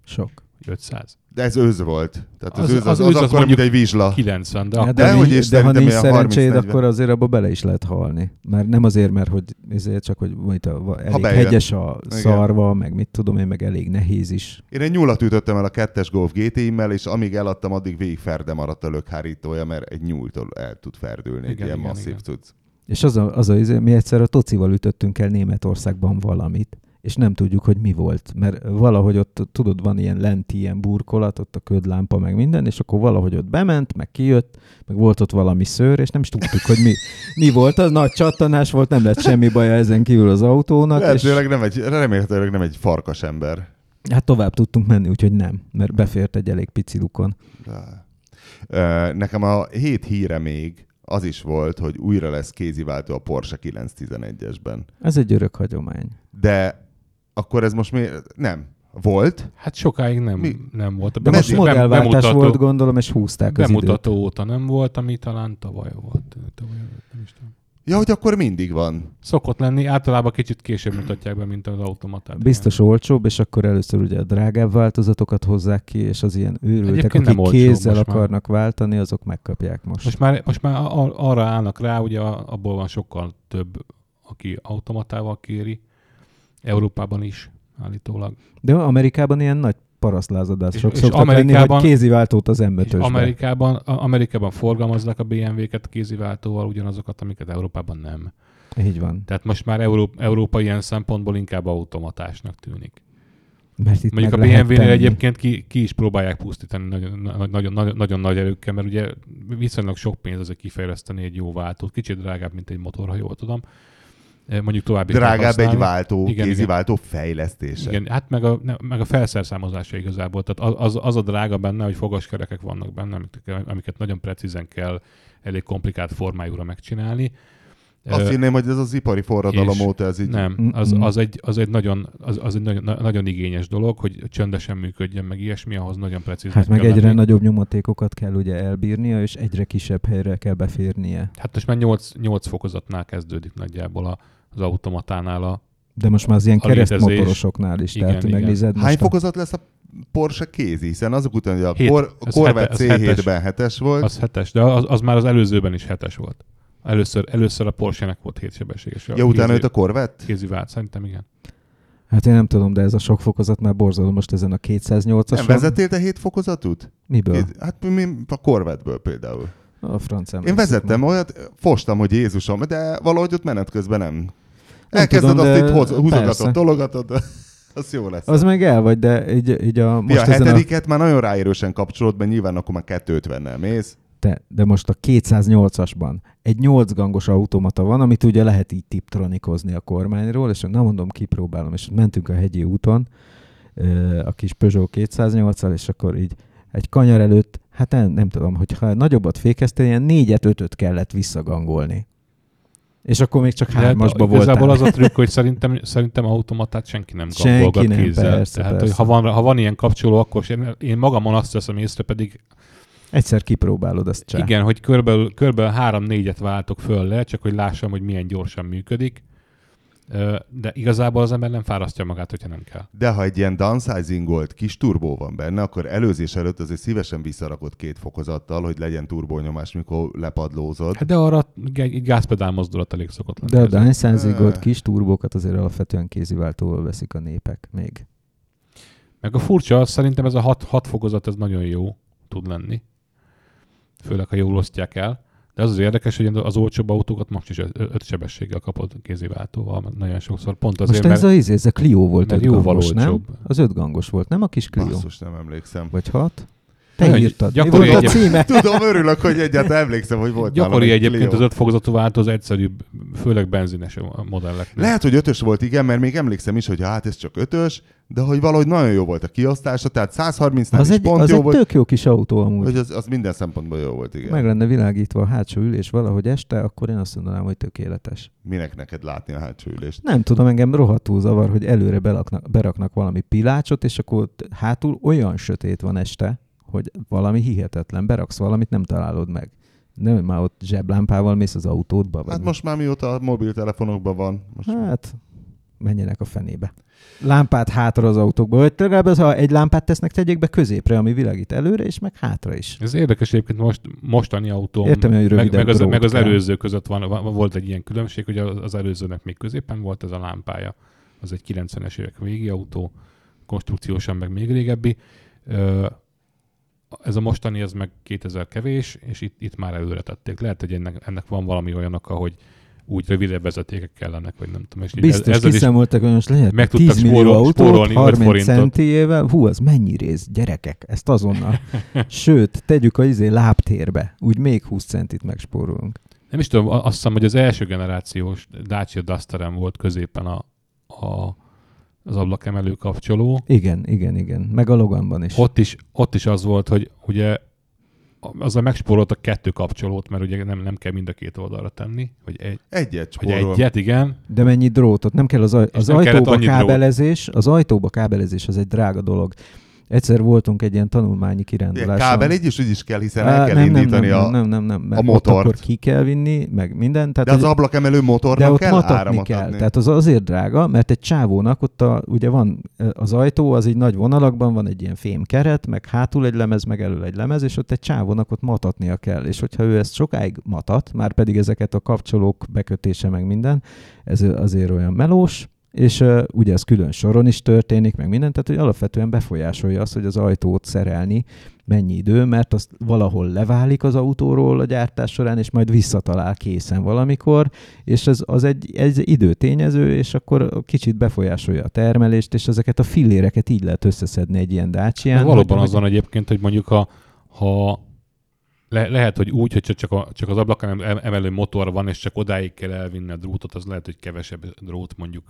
sok. Vagy 500? De ez őz volt. Tehát az, Az- őz az, az az, őz az akkor, mint egy vizsla. 90, de de, de, is, de ha nincs ilyen szerencséd, 30-40. akkor azért abba bele is lehet halni. Már nem azért, mert hogy ezért csak, hogy majd a, elég bejön. hegyes a Igen. szarva, meg mit tudom én, meg elég nehéz is. Én egy nyúlat ütöttem el a kettes Golf GTI-mmel, és amíg eladtam, addig végig ferde maradt a lökhárítója, mert egy nyúltól el tud ferdülni egy Igen, ilyen igen, masszív igen. cucc. És az a, az a, mi egyszer a tocival ütöttünk el Németországban valamit, és nem tudjuk, hogy mi volt. Mert valahogy ott, tudod, van ilyen lenti ilyen burkolat, ott a ködlámpa, meg minden, és akkor valahogy ott bement, meg kijött, meg volt ott valami szőr, és nem is tudtuk, hogy mi, mi volt. Az nagy csattanás volt, nem lett semmi baja ezen kívül az autónak. És, Lehetőleg nem egy, remélhetőleg nem egy farkas ember. hát tovább tudtunk menni, úgyhogy nem, mert befért egy elég pici lukon. De- Nekem a hét híre még az is volt, hogy újra lesz kéziváltó a Porsche 911-esben. Ez egy örök hagyomány. De akkor ez most miért? Nem. Volt? Hát sokáig nem, Mi? nem volt. De most modellváltás bemutató- volt, gondolom, és húzták az időt. Bemutató óta nem volt, ami talán tavaly volt. Tavaly, nem is tudom. Ja, hogy akkor mindig van. Szokott lenni, általában kicsit később mutatják be, mint az automatát. Biztos olcsóbb, és akkor először ugye a drágább változatokat hozzák ki, és az ilyen őrültek, Egyébként akik nem kézzel most már. akarnak váltani, azok megkapják most. Most már, most már ar- arra állnak rá, ugye abból van sokkal több, aki automatával kéri. Európában is állítólag. De Amerikában ilyen nagy parasztlázadások És- és szoktak lenni, Amerikában- hogy kéziváltót az m Amerikában, Amerikában forgalmazzák a BMW-ket kéziváltóval, ugyanazokat, amiket Európában nem. Így van. Tehát most már Euró- Európa ilyen szempontból inkább automatásnak tűnik. Mert itt Mondjuk a BMW-nél egyébként ki, ki is próbálják pusztítani nagyon, nagyon, nagyon, nagyon nagy erőkkel, mert ugye viszonylag sok pénz azért kifejleszteni egy jó váltót. Kicsit drágább, mint egy motor, ha jól tudom. Mondjuk további Drágább egy váltó, Igen, kéziváltó fejlesztése. Igen, hát meg a, meg a felszerszámozása igazából. Tehát az, az, a drága benne, hogy fogaskerekek vannak benne, amiket, amiket nagyon precízen kell elég komplikált formájúra megcsinálni. Azt Ö, hinném, hogy ez az ipari forradalom óta ez így... nem, az, az, egy, az egy, nagyon, az, az egy nagyon, na- nagyon igényes dolog, hogy csöndesen működjön, meg ilyesmi, ahhoz nagyon precízen Hát meg egyre lenni. nagyobb nyomatékokat kell ugye elbírnia, és egyre kisebb helyre kell beférnie. Hát most már 8, 8 fokozatnál kezdődik nagyjából a, az automatánál a... De most már az ilyen keresztmotorosoknál is. Igen, tehát igen. megnézed Hány most a- fokozat lesz a Porsche kézi? Hiszen azok után, hogy a, Hét. Corvette hete- ez C7-ben hetes volt, Az hetes, de az, az már az előzőben is hetes volt. Először, először a Porsche-nek volt hétsebességes. ja, utána jött a Corvette? kézi vált, szerintem igen. Hát én nem tudom, de ez a sok fokozat már borzalom most ezen a 208-ason. Nem vezettél te hét fokozatút? Miből? Két, hát mi, a Corvette-ből például. A franc Én vezettem olyat, fostam, hogy Jézusom, de valahogy ott menet közben nem. Elkezded tudom, azt itt hoz, húzogatod, tologatod, az jó lesz. Az meg el vagy, de így, így a, most a ezen a, hetediket már nagyon ráérősen kapcsolod, mert nyilván akkor már 250-nel mész. te, de most a 208-asban egy 8 gangos automata van, amit ugye lehet így tiptronikozni a kormányról, és nem mondom, kipróbálom, és mentünk a hegyi úton, a kis Peugeot 208-al, és akkor így egy kanyar előtt, hát nem, nem tudom, hogyha nagyobbat fékeztél, ilyen négyet, ötöt kellett visszagangolni. És akkor még csak hát hármasba Igazából voltál. az a trükk, hogy szerintem, szerintem automatát senki nem Senki gangolgat nem, kézzel. persze, Tehát, persze. hogy ha van, ha van ilyen kapcsoló, akkor én, én magamon azt veszem észre, pedig Egyszer kipróbálod azt csá. igen, hogy körülbelül, körülbelül három-négyet váltok föl le, csak hogy lássam, hogy milyen gyorsan működik. De igazából az ember nem fárasztja magát, hogyha nem kell. De ha egy ilyen downsizingolt kis turbó van benne, akkor előzés előtt azért szívesen visszarakod két fokozattal, hogy legyen turbónyomás, mikor lepadlózod. Hát de arra egy gázpedál mozdulat elég szokott lenni. De a Ö. kis turbókat azért alapvetően kéziváltóval veszik a népek még. Meg a furcsa, szerintem ez a hat, hat fokozat, ez nagyon jó tud lenni. Főleg, ha jól osztják el. De az az érdekes, hogy az olcsóbb autókat most is öt sebességgel kapod kéziváltóval, nagyon sokszor. Pont azért, Most ez mert, a, izé, ez a Clio volt mert öt jóval gangos, nem? olcsóbb. Az öt gangos volt, nem a kis Clio? Basszus, nem emlékszem. Vagy hat? Te Hogy írtad. Mi gyakori volt a címe? Tudom, örülök, hogy egyáltalán emlékszem, hogy volt Gyakori egy egyébként az öt fokozatú váltó az egyszerűbb, főleg benzines modelleknél. Lehet, hogy ötös volt, igen, mert még emlékszem is, hogy hát ez csak ötös, de hogy valahogy nagyon jó volt a kiosztása, tehát 130-nál Az is egy, pont az jó egy volt, tök jó kis autó amúgy. hogy az, az minden szempontból jó volt, igen. Meg lenne világítva a hátsó ülés valahogy este, akkor én azt mondanám, hogy tökéletes. Minek neked látni a hátsó ülést? Nem tudom, engem rohadtul zavar, hogy előre beraknak, beraknak valami pilácsot, és akkor hátul olyan sötét van este, hogy valami hihetetlen. Beraksz valamit, nem találod meg. Nem, már ott zseblámpával mész az autódba? Vagy Hát mi? most már mióta a mobiltelefonokban van. Most Hát, menjenek a fenébe. Lámpát hátra az autókba, vagy legalább az, ha egy lámpát tesznek, tegyék be középre, ami világít előre, és meg hátra is. Ez érdekes egyébként most, mostani autó, Értem, hogy meg, meg, az, meg az előző között van, van, volt egy ilyen különbség, hogy az az előzőnek még középen volt ez a lámpája. Az egy 90-es évek végi autó, konstrukciósan meg még régebbi. Ez a mostani, ez meg 2000 kevés, és itt, itt már előre tették. Lehet, hogy ennek, ennek van valami olyan oka, hogy úgy rövidebb vezetékek kellenek, vagy nem tudom. És Biztos is kiszámoltak, hogy most lehet meg 10 tudtak millió spórol- autót, spórolni öt 30 forintot. centiével. Hú, az mennyi rész, gyerekek, ezt azonnal. Sőt, tegyük a izé lábtérbe, úgy még 20 centit megspórolunk. Nem is tudom, azt hiszem, hogy az első generációs Dacia Dusterem volt középen a, a, az ablakemelő kapcsoló. Igen, igen, igen. Meg a Loganban is. Ott is, ott is az volt, hogy ugye azzal megspóroltak kettő kapcsolót, mert ugye nem, nem kell mind a két oldalra tenni, vagy, egy, Egyet spórol. egyet, igen. De mennyi drótot? Nem kell az, aj- az ajtóba annyi drót. kábelezés, az ajtóba kábelezés az egy drága dolog. Egyszer voltunk egy ilyen tanulmányi Ilyen kiránduláson. kábel így is úgy is kell, hiszen Á, el kell nem, nem, indítani nem, a... nem, nem, nem, mert a motort. akkor ki kell vinni, meg minden. Tehát De az ablakemelő de motornak ott kell áramot kell. adni. Tehát az azért drága, mert egy csávónak ott a, ugye van az ajtó, az így nagy vonalakban van egy ilyen fém keret, meg hátul egy lemez, meg elől egy lemez, és ott egy csávónak ott matatnia kell. És hogyha ő ezt sokáig matat, már pedig ezeket a kapcsolók bekötése meg minden, ez azért olyan melós, és uh, ugye ez külön soron is történik, meg minden, tehát hogy alapvetően befolyásolja azt, hogy az ajtót szerelni mennyi idő, mert azt valahol leválik az autóról a gyártás során, és majd visszatalál készen valamikor, és ez az egy, egy időtényező, és akkor kicsit befolyásolja a termelést, és ezeket a filléreket így lehet összeszedni egy ilyen. Ez valóban hogy- az van egyébként, hogy mondjuk ha, ha le, lehet, hogy úgy, hogy csak, a, csak az ablakon em- emelő motor van, és csak odáig kell elvinni a drótot, az lehet, hogy kevesebb drót mondjuk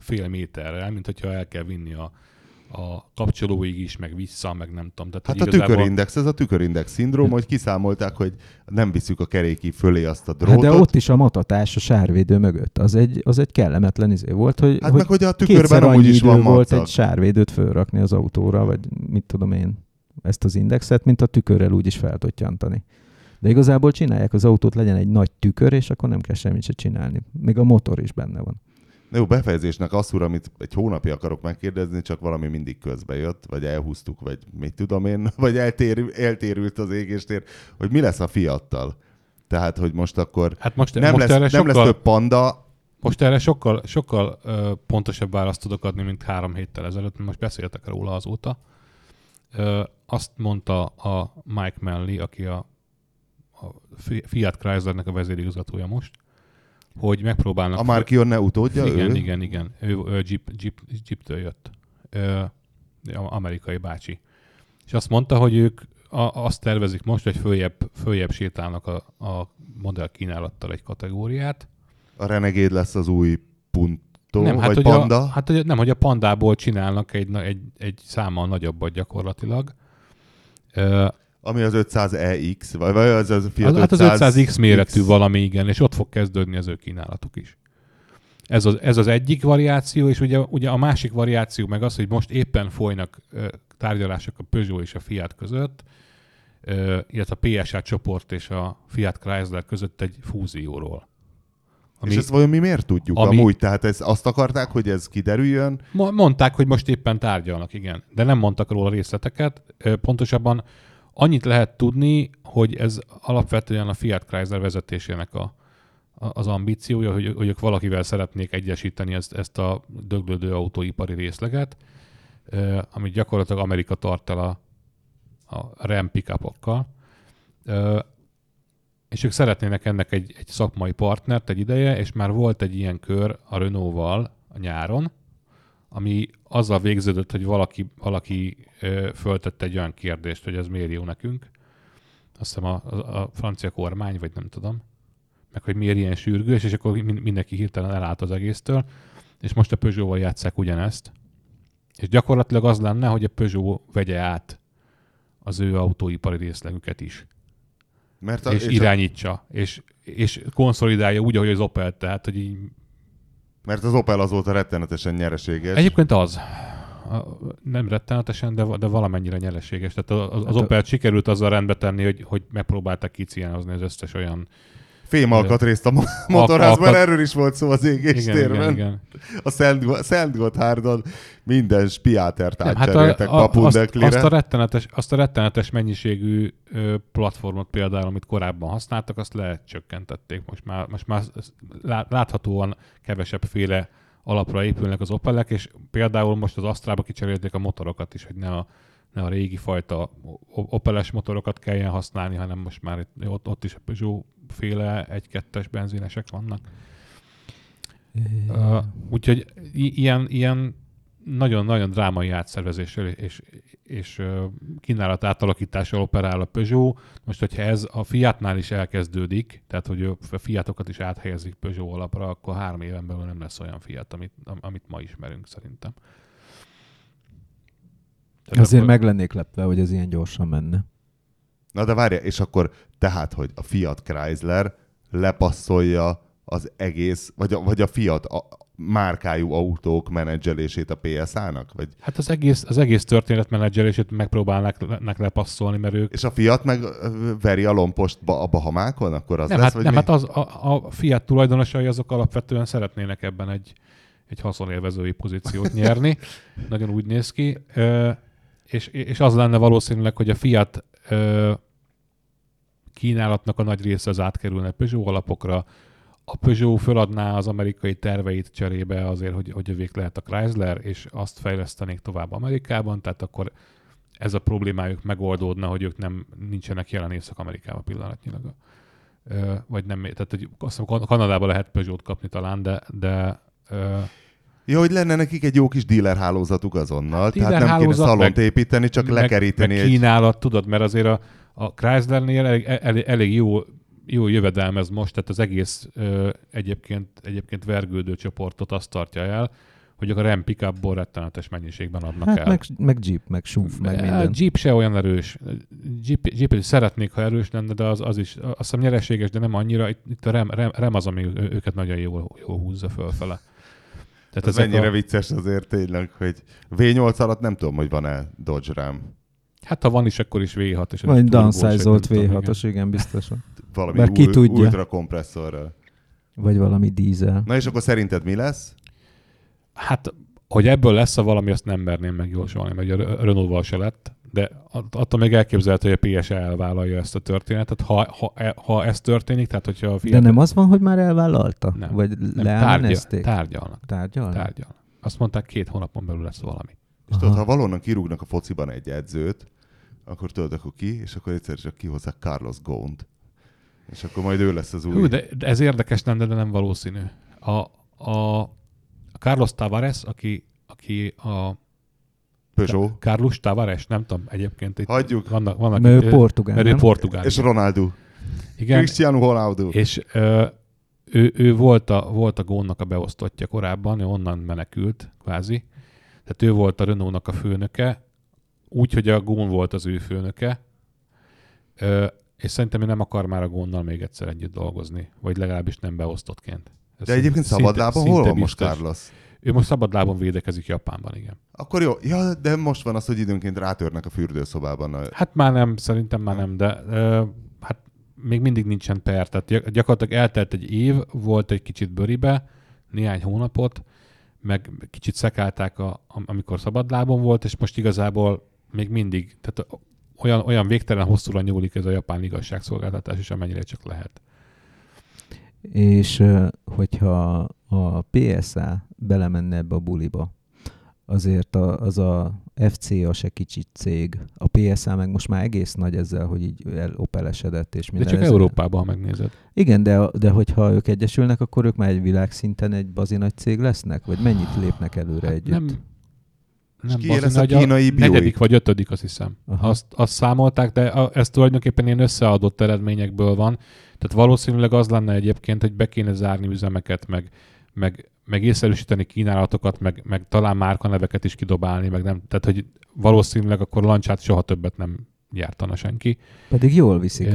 fél méterrel, mint hogyha el kell vinni a, a kapcsolóig is, meg vissza, meg nem tudom. Tehát, Hát a igazából- tükörindex, ez a tükörindex szindróma, hogy kiszámolták, hogy nem viszük a keréki fölé azt a Hát drótot. de ott is a matatás a sárvédő mögött. Az egy, az egy kellemetlen izé volt, hogy, hát hogy meg, hogy a tükörben amúgy is van volt macag. egy sárvédőt fölrakni az autóra, vagy mit tudom én, ezt az indexet, mint a tükörrel úgy is fel tud tyantani. De igazából csinálják az autót, legyen egy nagy tükör, és akkor nem kell semmit se csinálni. Még a motor is benne van. Jó, befejezésnek az úr, amit egy hónapja akarok megkérdezni, csak valami mindig közbe jött, vagy elhúztuk, vagy mit tudom én, vagy eltér, eltérült az égéstér, hogy mi lesz a fiattal. Tehát, hogy most akkor Hát most, nem, most, lesz, nem sokkal, lesz több panda, most erre sokkal, sokkal ö, pontosabb választ tudok adni, mint három héttel ezelőtt, most beszéltek róla azóta. Ö, azt mondta a Mike Manley, aki a, a Fiat Chryslernek a vezérigazgatója most, hogy megpróbálnak... A Marchionne utódja igen, ő? Igen, igen, ő, ő Jeep, Jeep, Jeep-től jött. Ö, amerikai bácsi. És azt mondta, hogy ők a, azt tervezik most, hogy följebb, följebb sétálnak a, a modell kínálattal egy kategóriát. A Renegade lesz az új Punto, nem, hát, vagy hogy Panda? A, hát hogy nem, hogy a pandából csinálnak egy, egy, egy számmal nagyobbat gyakorlatilag. Ö, Ami az 500EX, vagy, vagy az, az Fiat az, hát az 500X méretű X. valami, igen, és ott fog kezdődni az ő kínálatuk is. Ez az, ez az egyik variáció, és ugye, ugye a másik variáció meg az, hogy most éppen folynak ö, tárgyalások a Peugeot és a Fiat között, ö, illetve a PSA csoport és a Fiat Chrysler között egy fúzióról. Ami, és ezt vajon mi miért tudjuk ami- amúgy? Tehát ez, azt akarták, hogy ez kiderüljön? Mo- Mondták, hogy most éppen tárgyalnak, igen. De nem mondtak róla részleteket. Pontosabban annyit lehet tudni, hogy ez alapvetően a Fiat Chrysler vezetésének a, a- az ambíciója, hogy, hogy ők valakivel szeretnék egyesíteni ezt, ezt a döglődő autóipari részleget, amit gyakorlatilag Amerika tart el a, a Ram pickupokkal. És ők szeretnének ennek egy, egy szakmai partnert egy ideje, és már volt egy ilyen kör a Renault-val a nyáron, ami azzal végződött, hogy valaki, valaki ö, föltette egy olyan kérdést, hogy ez miért jó nekünk. Azt hiszem a, a, a francia kormány, vagy nem tudom. Meg hogy miért ilyen sürgős, és akkor min- mindenki hirtelen elállt az egésztől. És most a Peugeot-val játsszák ugyanezt. És gyakorlatilag az lenne, hogy a Peugeot vegye át az ő autóipari részlegüket is Mert a, és, és irányítsa, és, és konszolidálja úgy, ahogy az Opel, tehát, hogy így... Mert az Opel azóta rettenetesen nyereséges. Egyébként az. Nem rettenetesen, de, de valamennyire nyereséges. Tehát az, az Hát hát a- Opel sikerült azzal rendbe tenni, hogy, hogy megpróbálták kiciánozni az összes olyan... Fémalkatrészt a mo- motorházban, alkat- erről is volt szó az Igen, égéstérben. igen, igen. A Szent, Gotthárdon minden spiátert hát a, átcseréltek a, azt, papundeklire. azt, a rettenetes, azt a rettenetes mennyiségű platformot például, amit korábban használtak, azt lecsökkentették. Most már, most már láthatóan kevesebb féle alapra épülnek az Opelek, és például most az Astrába kicserélték a motorokat is, hogy ne a, ne a régi fajta Opeles motorokat kelljen használni, hanem most már itt, ott, ott is a Peugeot féle egy-kettes benzinesek vannak. Uh, úgyhogy ilyen, ilyen nagyon-nagyon drámai átszervezéssel és, és kínálat átalakítással operál a Peugeot. Most, hogyha ez a Fiatnál is elkezdődik, tehát hogy a Fiatokat is áthelyezik Peugeot alapra, akkor három éven belül nem lesz olyan Fiat, amit, am- amit ma ismerünk szerintem. Tehát Azért akkor- meg lennék lepve, hogy ez ilyen gyorsan menne. Na de várja, és akkor tehát, hogy a Fiat Chrysler lepasszolja az egész, vagy a, vagy a Fiat a, márkájú autók menedzselését a PSA-nak? Vagy, Hát az egész, az egész történetmenedzselését megpróbálnak le- nek lepasszolni, mert ők és a Fiat meg veri a lompost ba- a Bahamákon? Akkor az nem, lesz, hát, vagy nem, mi? hát az, a, a Fiat tulajdonosai azok alapvetően szeretnének ebben egy, egy haszonélvezői pozíciót nyerni. Nagyon úgy néz ki. Ö, és, és az lenne valószínűleg, hogy a Fiat ö, kínálatnak a nagy része az átkerülne Peugeot alapokra, a Peugeot föladná az amerikai terveit cserébe azért, hogy, hogy övék lehet a Chrysler, és azt fejlesztenék tovább Amerikában, tehát akkor ez a problémájuk megoldódna, hogy ők nem nincsenek jelen Észak-Amerikában pillanatnyilag. Ö, vagy nem, tehát hogy azt hiszem Kanadában lehet Peugeot kapni talán, de, de ö, Ja, hogy lenne nekik egy jó kis dealer hálózatuk azonnal, Dealer tehát nem kéne szalont meg- építeni, csak lekeríteni meg egy... kínálat, tudod, mert azért a, a Chryslernél elég, elég, elég jó, jó jövedelmez most, tehát az egész ö, egyébként, egyébként vergődő csoportot azt tartja el, hogy a Ram pickupból rettenetes mennyiségben adnak Hát el. meg, meg Jeep, meg SUV, meg A minden. Jeep se olyan erős. Jeep, Jeep is szeretnék, ha erős lenne, de az, az is, azt hiszem nyereséges, de nem annyira. Itt, itt a Ram, Ram, Ram az, ami őket nagyon jól, jól húzza fölfele. Tehát Ez mennyire a, vicces azért tényleg, hogy V8 alatt nem tudom, hogy van-e Dodge Ram. Hát ha van is, akkor is V6. És Vagy downsizolt nem tudom, igen. V6-os, igen, biztosan. Valami Mert ki ul- tudja. ultra kompresszorral. Vagy valami dízel. Na és akkor szerinted mi lesz? Hát, hogy ebből lesz a valami, azt nem merném megjósolni, mert ugye a Renault-val se lett, de att- attól még elképzelhető, hogy a PSA elvállalja ezt a történetet. Ha, ha, ha ez történik, tehát hogyha a De Fiat nem az van, hogy már elvállalta? Nem. Vagy nem, tárgyal, tárgyalnak. Tárgyalnak? Tárgyalnak. Azt mondták, két hónapon belül lesz valami. És tudod, ha valónak kirúgnak a fociban egy edzőt, akkor tudod, akkor ki, és akkor egyszer csak kihozzák Carlos Gont. És akkor majd ő lesz az új. Hú, de, ez érdekes lenne, de nem valószínű. A, a, a Carlos Tavares, aki, aki a Peugeot. Carlos Tavares, nem tudom, egyébként itt Hagyjuk. vannak, vannak Mert ő portugál, mert ő nem? portugál. És Ronaldo. Igen, Cristiano Ronaldo. és ö, ő, ő volt, a, volt a gónnak a beosztottja korábban, ő onnan menekült, kvázi. Tehát ő volt a Renault-nak a főnöke, úgy, hogy a Gón volt az ő főnöke, ö, és szerintem ő nem akar már a Gónnal még egyszer együtt dolgozni, vagy legalábbis nem beosztottként. Ez De egyébként szabadlábon hol van most. Carlos? Ő most szabadlábon védekezik Japánban, igen. Akkor jó. Ja, de most van az, hogy időnként rátörnek a fürdőszobában. A... Hát már nem, szerintem már nem, de ö, hát még mindig nincsen per. Tehát gyak- gyakorlatilag eltelt egy év, volt egy kicsit bőribe, néhány hónapot, meg kicsit szekálták, a, am- amikor szabadlábon volt, és most igazából még mindig, tehát olyan, olyan végtelen hosszúra nyúlik ez a japán igazságszolgáltatás is, amennyire csak lehet. És hogyha a PSA belemenne ebbe a buliba, azért a, az a FCA se kicsit cég. A PSA meg most már egész nagy ezzel, hogy így elopelesedett és De minden. csak Ez- Európában, ha megnézed. Igen, de, de hogyha ők egyesülnek, akkor ők már egy világszinten egy bazi nagy cég lesznek? Vagy mennyit lépnek előre együtt? Hát Nem, nem ki lesz a kínai Buick? negyedik vagy ötödik, azt hiszem. Aha. Azt, azt számolták, de a, ez tulajdonképpen ilyen összeadott eredményekből van. Tehát valószínűleg az lenne egyébként, hogy be kéne zárni üzemeket, meg, meg, meg észszerűsíteni kínálatokat, meg, meg talán márkaneveket is kidobálni, meg nem. Tehát, hogy valószínűleg akkor lancsát soha többet nem gyártana senki. Pedig jól viszik.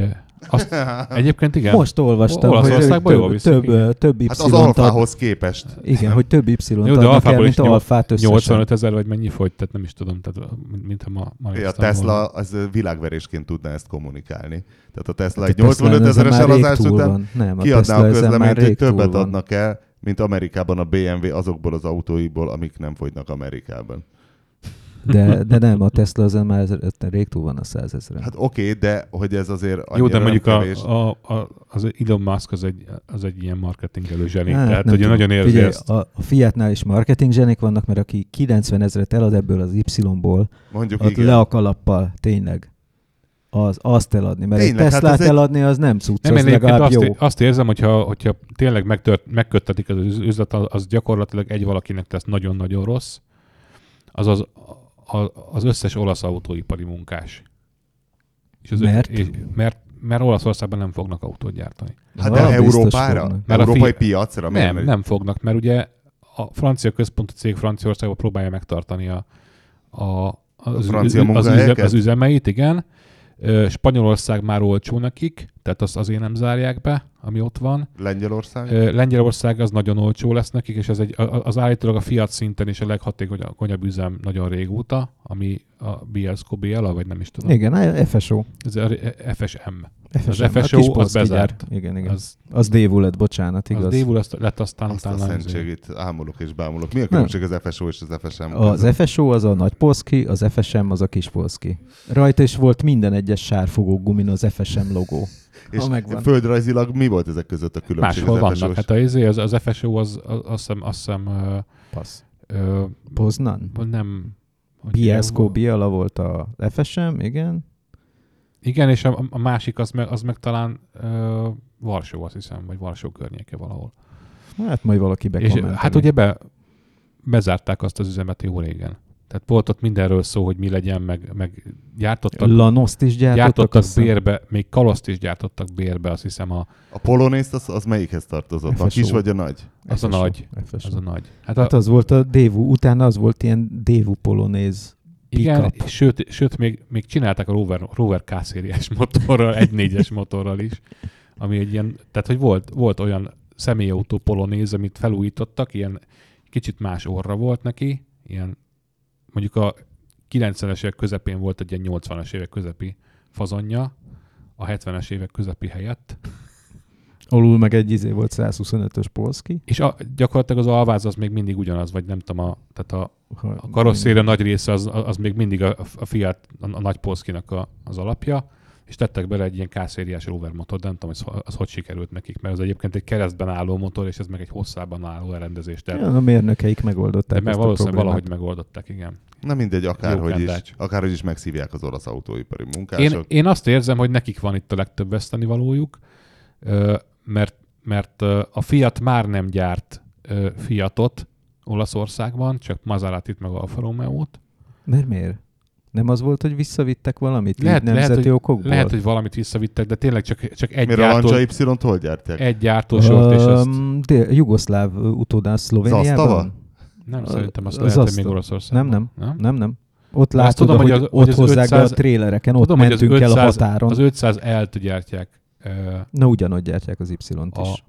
Azt, egyébként igen. Most olvastam, hogy Olaszországban több, több, több Hát az alfához képest. igen, hogy több Y-t Jó, de adnak el, mint alfát összesen. 85 ezer vagy mennyi fogy, tehát nem is tudom, tehát mint, ha ma, ma A Tesla volna. az világverésként tudna ezt kommunikálni. Tehát a Tesla Hát egy a Tesla 85 ezen ezeres eladás után. Nem, a kiadná Tesla a már közleményt, hogy többet adnak el, mint Amerikában a BMW azokból az autóiból, amik nem fogynak Amerikában. De, de nem, a Tesla ezen már ez- rég túl van a százezren. Hát oké, okay, de hogy ez azért Jó, de mondjuk a, a, a, az Elon Musk az egy, az egy ilyen marketingelő zseni. Hát, tehát, hogy tudom. nagyon érzi Figyelj, ezt. a, a Fiatnál is marketing zsenik vannak, mert aki 90 ezeret elad ebből az Y-ból, Mondjuk ott igen. le a kalappal, tényleg. Az, azt eladni, mert Tényleg, egy hát Teslát ez egy- eladni az nem cucc, Nem, az legalább azt, jó. azt érzem, hogyha, hogyha tényleg megtört, megköttetik az üz- üzlet, az az gyakorlatilag egy valakinek tesz nagyon-nagyon rossz, az az, a, az összes olasz autóipari munkás. És az Mert? És, mert, mert Olaszországban nem fognak autót gyártani. Hát de Európára? Mert a Európai fi- piacra? Nem, nem fognak, mert ugye a francia központú cég Franciaországban próbálja megtartani a, a, az, francia az, üzem, munkahelyeket? az üzemeit, igen. Spanyolország már olcsó nekik, tehát azt azért nem zárják be, ami ott van. Lengyelország? Lengyelország az nagyon olcsó lesz nekik, és ez egy, a- a- az állítólag a Fiat szinten is a leghatékonyabb üzem nagyon régóta, ami a Bielsko BL, vagy nem is tudom. Igen, a FSO. Ez a FSM. FSO, Az FSO a kis az bezárt. gyár. Igen, igen. Az, Az, az dévul lett, bocsánat, az igaz. Dévul azt lett aztán Azt a utána... szentségét ámulok és bámulok. Mi a különbség az FSO és az FSM? Az FSO az a nagy polszki, az FSM az a kis polszki. Rajta is volt minden egyes sárfogó gumin az FSM logó. És megvan. földrajzilag mi volt ezek között a különbség? Máshol az vannak. Hát a, izé, az, az FSO az, az, azt hiszem, azt hiszem Passz. ö, Poznan? nem... Bielsko? Biala volt a FSM, igen. Igen, és a, a másik az meg, az meg talán ö, Varsó, azt hiszem, vagy Varsó környéke valahol. Hát majd valaki És bekommenteli. hát ugye be, bezárták azt az üzemet jó régen. Tehát volt ott mindenről szó, hogy mi legyen, meg, meg gyártottak, Lanoszt is gyártottak. gyártottak azt hiszem. bérbe, még kaloszt is gyártottak bérbe, azt hiszem a, A polonészt az, az melyikhez tartozott? A FSO. kis vagy a nagy? az a nagy. FSO. az a nagy. Hát, a, Hát az volt a Dévu, utána az volt ilyen Dévu polonéz Igen, sőt, sőt még, még csinálták a Rover, Rover K-szériás motorral, 1.4-es motorral is, ami egy ilyen, tehát hogy volt, volt olyan személyautó polonéz, amit felújítottak, ilyen kicsit más orra volt neki, ilyen mondjuk a 90-es évek közepén volt egy ilyen 80-as évek közepi fazonja, a 70-es évek közepi helyett, Alul meg egy izé volt 125-ös polszki. és a, gyakorlatilag az alváz az még mindig ugyanaz, vagy nem tudom, a, tehát a, A karosszéria nagy része az, az még mindig a, a Fiat, a, a nagy Polszkinak a, az alapja, és tettek bele egy ilyen K-szériás rover motor, de nem tudom, az, az hogy sikerült nekik, mert az egyébként egy keresztben álló motor, és ez meg egy hosszában álló elrendezés. Tehát, Ja, a mérnökeik megoldották de a valószínűleg valahogy megoldották, igen. Na mindegy, akárhogy is, akárhogy is megszívják az orosz autóipari munkások. Én, én azt érzem, hogy nekik van itt a legtöbb veszteni valójuk, Ö, mert, mert a Fiat már nem gyárt Fiatot Olaszországban, csak Maseratit meg Alfa Romeo-t. Mert miért? Nem az volt, hogy visszavittek valamit Lehet, így lehet, nemzeti hogy, okokból? lehet, hogy valamit visszavittek, de tényleg csak, csak egy, Miért a gyártó, Lancia Y-t hol gyártják? egy gyártósort, és azt Öm, dél, jugoszláv utódán Szlovéniában? Zasztava? nem a- szerintem azt az lehet, hogy még Oroszországban. Nem, nem. nem? Nem, nem. Ott De azt látod, tudom, hogy, az- ott az hozzák be 500 a trélereken, ott Tudom, az mentünk el a 500 határon. Az 500 L-t gyártják Na ugyanott gyártják az Y-t a, is.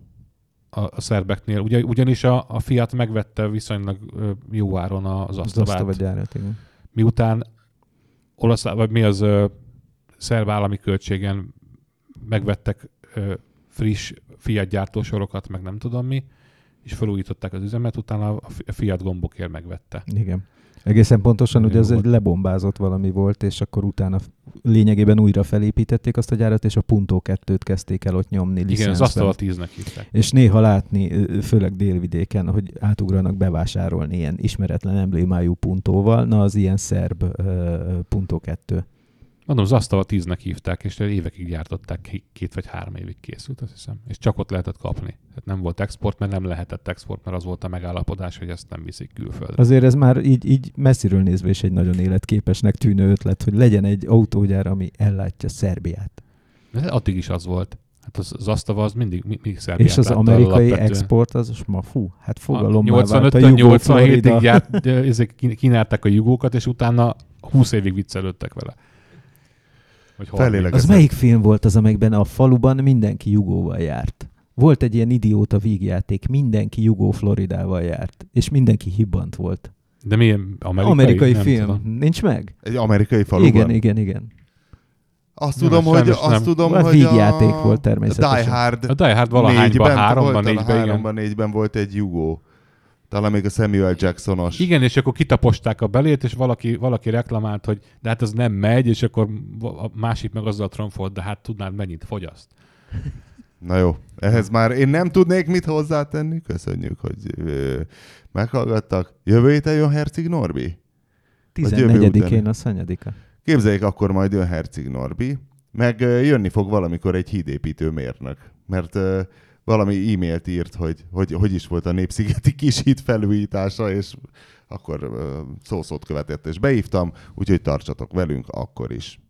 a, a szerbeknél. Ugye, ugyanis a, a Fiat megvette viszonylag jó áron az Az asztavát. Zasztava gyárat, igen. miután olasz, vagy mi az ö, szerb állami költségen megvettek ö, friss Fiat gyártósorokat, meg nem tudom mi, és felújították az üzemet, utána a Fi- a Fiat gombokért megvette. Igen. Egészen pontosan, ugye ez egy lebombázott valami volt, és akkor utána lényegében újra felépítették azt a gyárat, és a Punto 2-t kezdték el ott nyomni Igen, az asztal 10-nek hívták. És néha látni, főleg délvidéken, hogy átugranak bevásárolni ilyen ismeretlen emblémájú puntóval, na az ilyen szerb ö, Punto 2. Mondom, az asztal 10-nek hívták, és évekig gyártották, két vagy három évig készült, azt hiszem. És csak ott lehetett kapni. Tehát nem volt export, mert nem lehetett export, mert az volt a megállapodás, hogy ezt nem viszik külföldre. Azért ez már így, így messziről nézve is egy nagyon életképesnek tűnő ötlet, hogy legyen egy autógyár, ami ellátja Szerbiát. De addig is az volt. Hát az, az asztava az mindig, mindig Szerbiát És az amerikai export az most ma fú, hát A fogalommá vált a 85-től Jugó 87-ig Florida. gyárt, ezek kín- kínálták a jugókat, és utána 20 évig viccelődtek vele. Vagy 30. Feléleg- Az melyik film volt az, amelyikben a faluban mindenki jugóval járt? Volt egy ilyen idióta vígjáték, mindenki jugó Floridával járt, és mindenki hibbant volt. De milyen amerikai? Amerikai Nem film. tudom. Nincs meg? Egy amerikai faluban? Igen, igen, igen. Azt Nem, tudom, hogy, azt nem. tudom, Hát hogy vígjáték a... volt természetesen. Die Hard A Die Hard valahányban, négyben háromban, négyben, háromban, négyben volt egy jugó. Talán még a Samuel Jacksonos. Igen, és akkor kitaposták a belét, és valaki, valaki reklamált, hogy de hát ez nem megy, és akkor a másik meg azzal tromfolt, de hát tudnád mennyit fogyaszt. Na jó, ehhez már én nem tudnék mit hozzátenni. Köszönjük, hogy ö, meghallgattak. Jövő héten jön Herceg Norbi? Vagy jövő 14-én után. a szanyadika. Képzeljék, akkor majd jön Herceg Norbi, meg ö, jönni fog valamikor egy hídépítő mérnök, mert ö, valami e-mailt írt, hogy, hogy hogy is volt a Népszigeti kis híd felújítása, és akkor szószót követett, és beívtam, úgyhogy tartsatok velünk akkor is.